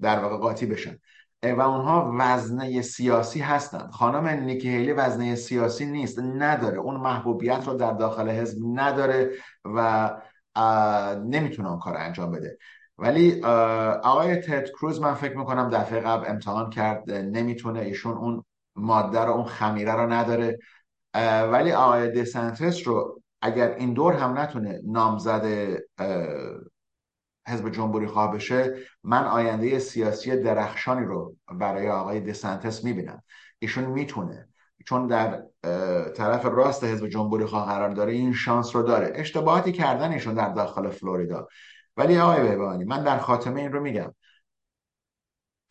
در واقع قاطی بشن. و اونها وزنه سیاسی هستند. خانم نیکی هیلی وزنه سیاسی نیست. نداره. اون محبوبیت رو در داخل حزب نداره و نمی‌تونه اون کار انجام بده. ولی آقای تد کروز من فکر می‌کنم دفعه قبل امتحان کرد نمی‌تونه ایشون اون ماده رو اون خمیره رو نداره. ولی آقای دسنتس رو اگر این دور هم نتونه نامزد حزب جمهوری خواه بشه من آینده سیاسی درخشانی رو برای آقای دسنتس می‌بینم. ایشون می‌تونه چون در طرف راست حزب جمهوری خواه قرار داره این شانس رو داره. اشتباهاتی کردن ایشون در داخل فلوریدا. ولی آقای بهبانی من در خاتمه این رو میگم.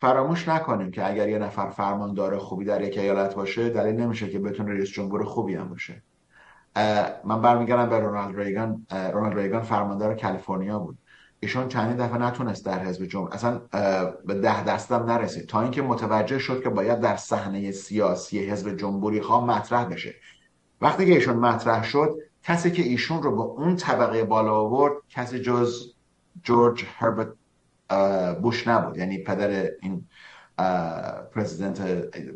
فراموش نکنیم که اگر یه نفر فرماندار خوبی در یک ایالت باشه دلیل نمیشه که بتونه رئیس جمهور خوبی هم باشه. من برمیگردم به رونالد ریگان. رونالد ریگان فرماندار کالیفرنیا بود. ایشون چندین دفعه نتونست در حزب جمهوری اصلا به ده دستم نرسید. تا اینکه متوجه شد که باید در صحنه سیاسی حزب جمهوری خواه مطرح بشه. وقتی که ایشون مطرح شد کسی که ایشون رو به اون طبقه بالا آورد کسی جز جورج هربرت بوش نبود. یعنی پدر این پرزیدنت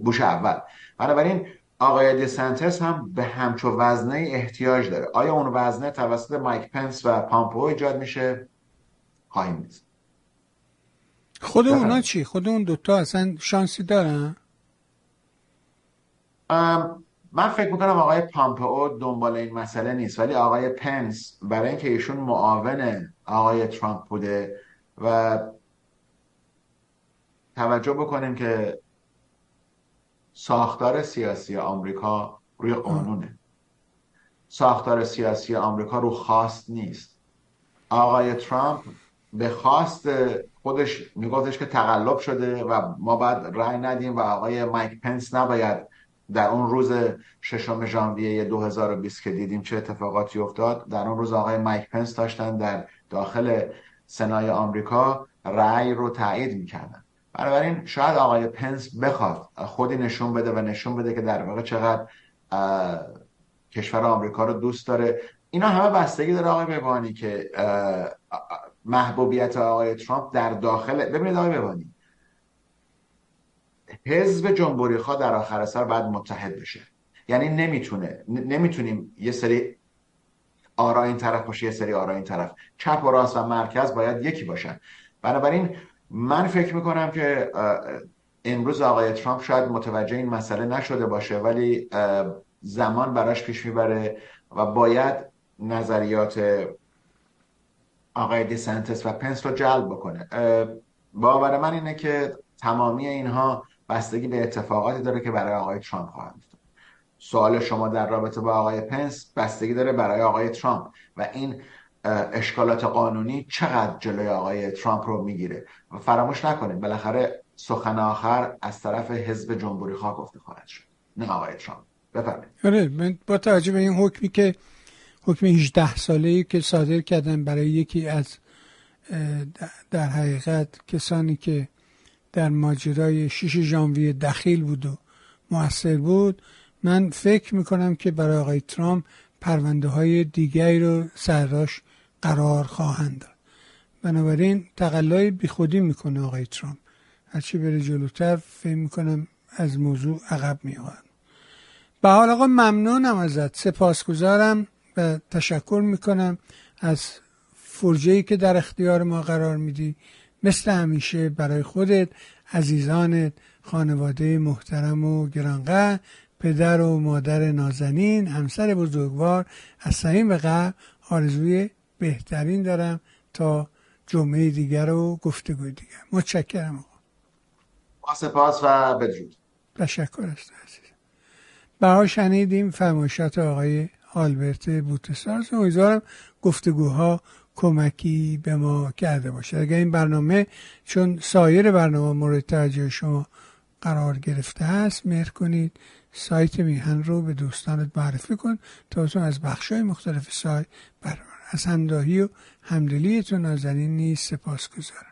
بوش اول. بنابراین آقای دیسنتس هم به همچو وزنه احتیاج داره. آیا اون وزنه توسط مایک پنس و پامپو ایجاد میشه؟ خواهیم نیست خود اونا چی؟ خود اون دوتا اصلا شانسی دارن؟ من فکر می‌کنم آقای پامپئو دنبال این مسئله نیست ولی آقای پنس برای اینکه ایشون معاون آقای ترامپ بوده و توجه بکنیم که ساختار سیاسی آمریکا روی قانونه. ساختار سیاسی آمریکا رو خواست نیست. آقای ترامپ به خواست خودش میگفتش که تقلب شده و ما باید رأی ندیم و آقای مایک پنس نباید در اون روز ششم ژانویه 2020 که دیدیم چه اتفاقاتی افتاد در اون روز آقای مایک پنس داشتن در داخل سنای آمریکا رأی رو تایید می‌کردن. بنابراین شاید آقای پنس بخواد خودی نشون بده و نشون بده که در واقع چقدر کشور آمریکا رو دوست داره. اینا همه بستگی داره آقای ببانی که محبوبیت آقای ترامپ در داخل ببینید آقای ببانی حزب جمهوری خواه در آخر سر باید متحد بشه. یعنی نمی‌تونه نمی‌تونیم یه سری آرا این طرف باشه یه سری آرا این طرف. چپ و راست و مرکز باید یکی باشن. بنابراین من فکر می‌کنم که امروز آقای ترامپ شاید متوجه این مسئله نشده باشه ولی زمان براش پیش می‌بره و باید نظریات آقای دیسنتس و پنس رو جلب بکنه. باور من اینه که تمامی اینها بستگی به اتفاقاتی داره که برای آقای ترامپ خواهد افتاد. سوال شما در رابطه با آقای پنس بستگی داره برای آقای ترامپ و این اشکالات قانونی چقدر جلوی آقای ترامپ رو می‌گیره؟ و فراموش نکنید بالاخره سخن آخر از طرف حزب جمهوری خواه گفته خواهد شد. نه آقای ترامپ. بفرمایید. آره با توجه به این حکمی که حکم 18 ساله که صادر کردن برای یکی از در حقیقت کسانی که در ماجرای 6 ژانویه دخیل بود و موثر بود من فکر می‌کنم که برای آقای ترامپ پرونده های دیگری رو سراش قرار خواهند داد. بنابراین تقلای بیخودی می‌کنه آقای ترامپ. هرچی بره جلوتر فکر می‌کنم از موضوع عقب میآورد. به حال آقا ممنونم ازت. سپاسگزارم. و تشکر می‌کنم از فرجه که در اختیار ما قرار میدی مثل همیشه برای خودت عزیزانت خانواده محترم و گرانقدر پدر و مادر نازنین همسر بزرگوار از صمیم و قلب آرزوی بهترین دارم تا جمعه دیگر و گفتگوی دیگر. متشکرم آقا. با سپاس و بدرود. تشکر است عزیز بها شنیدیم فرمایشات آقای آلبرت بوتسارز امیدوارم گفتگوها کمکی به ما کرده باشه. اگر این برنامه چون سایر برنامه مورد توجه شما قرار گرفته هست مهر کنید سایت میهن رو به دوستانت معرفی کن تا از بخش های مختلف سایت برنامه از همداهی و همدلیتون نازنین نیست سپاس گذارم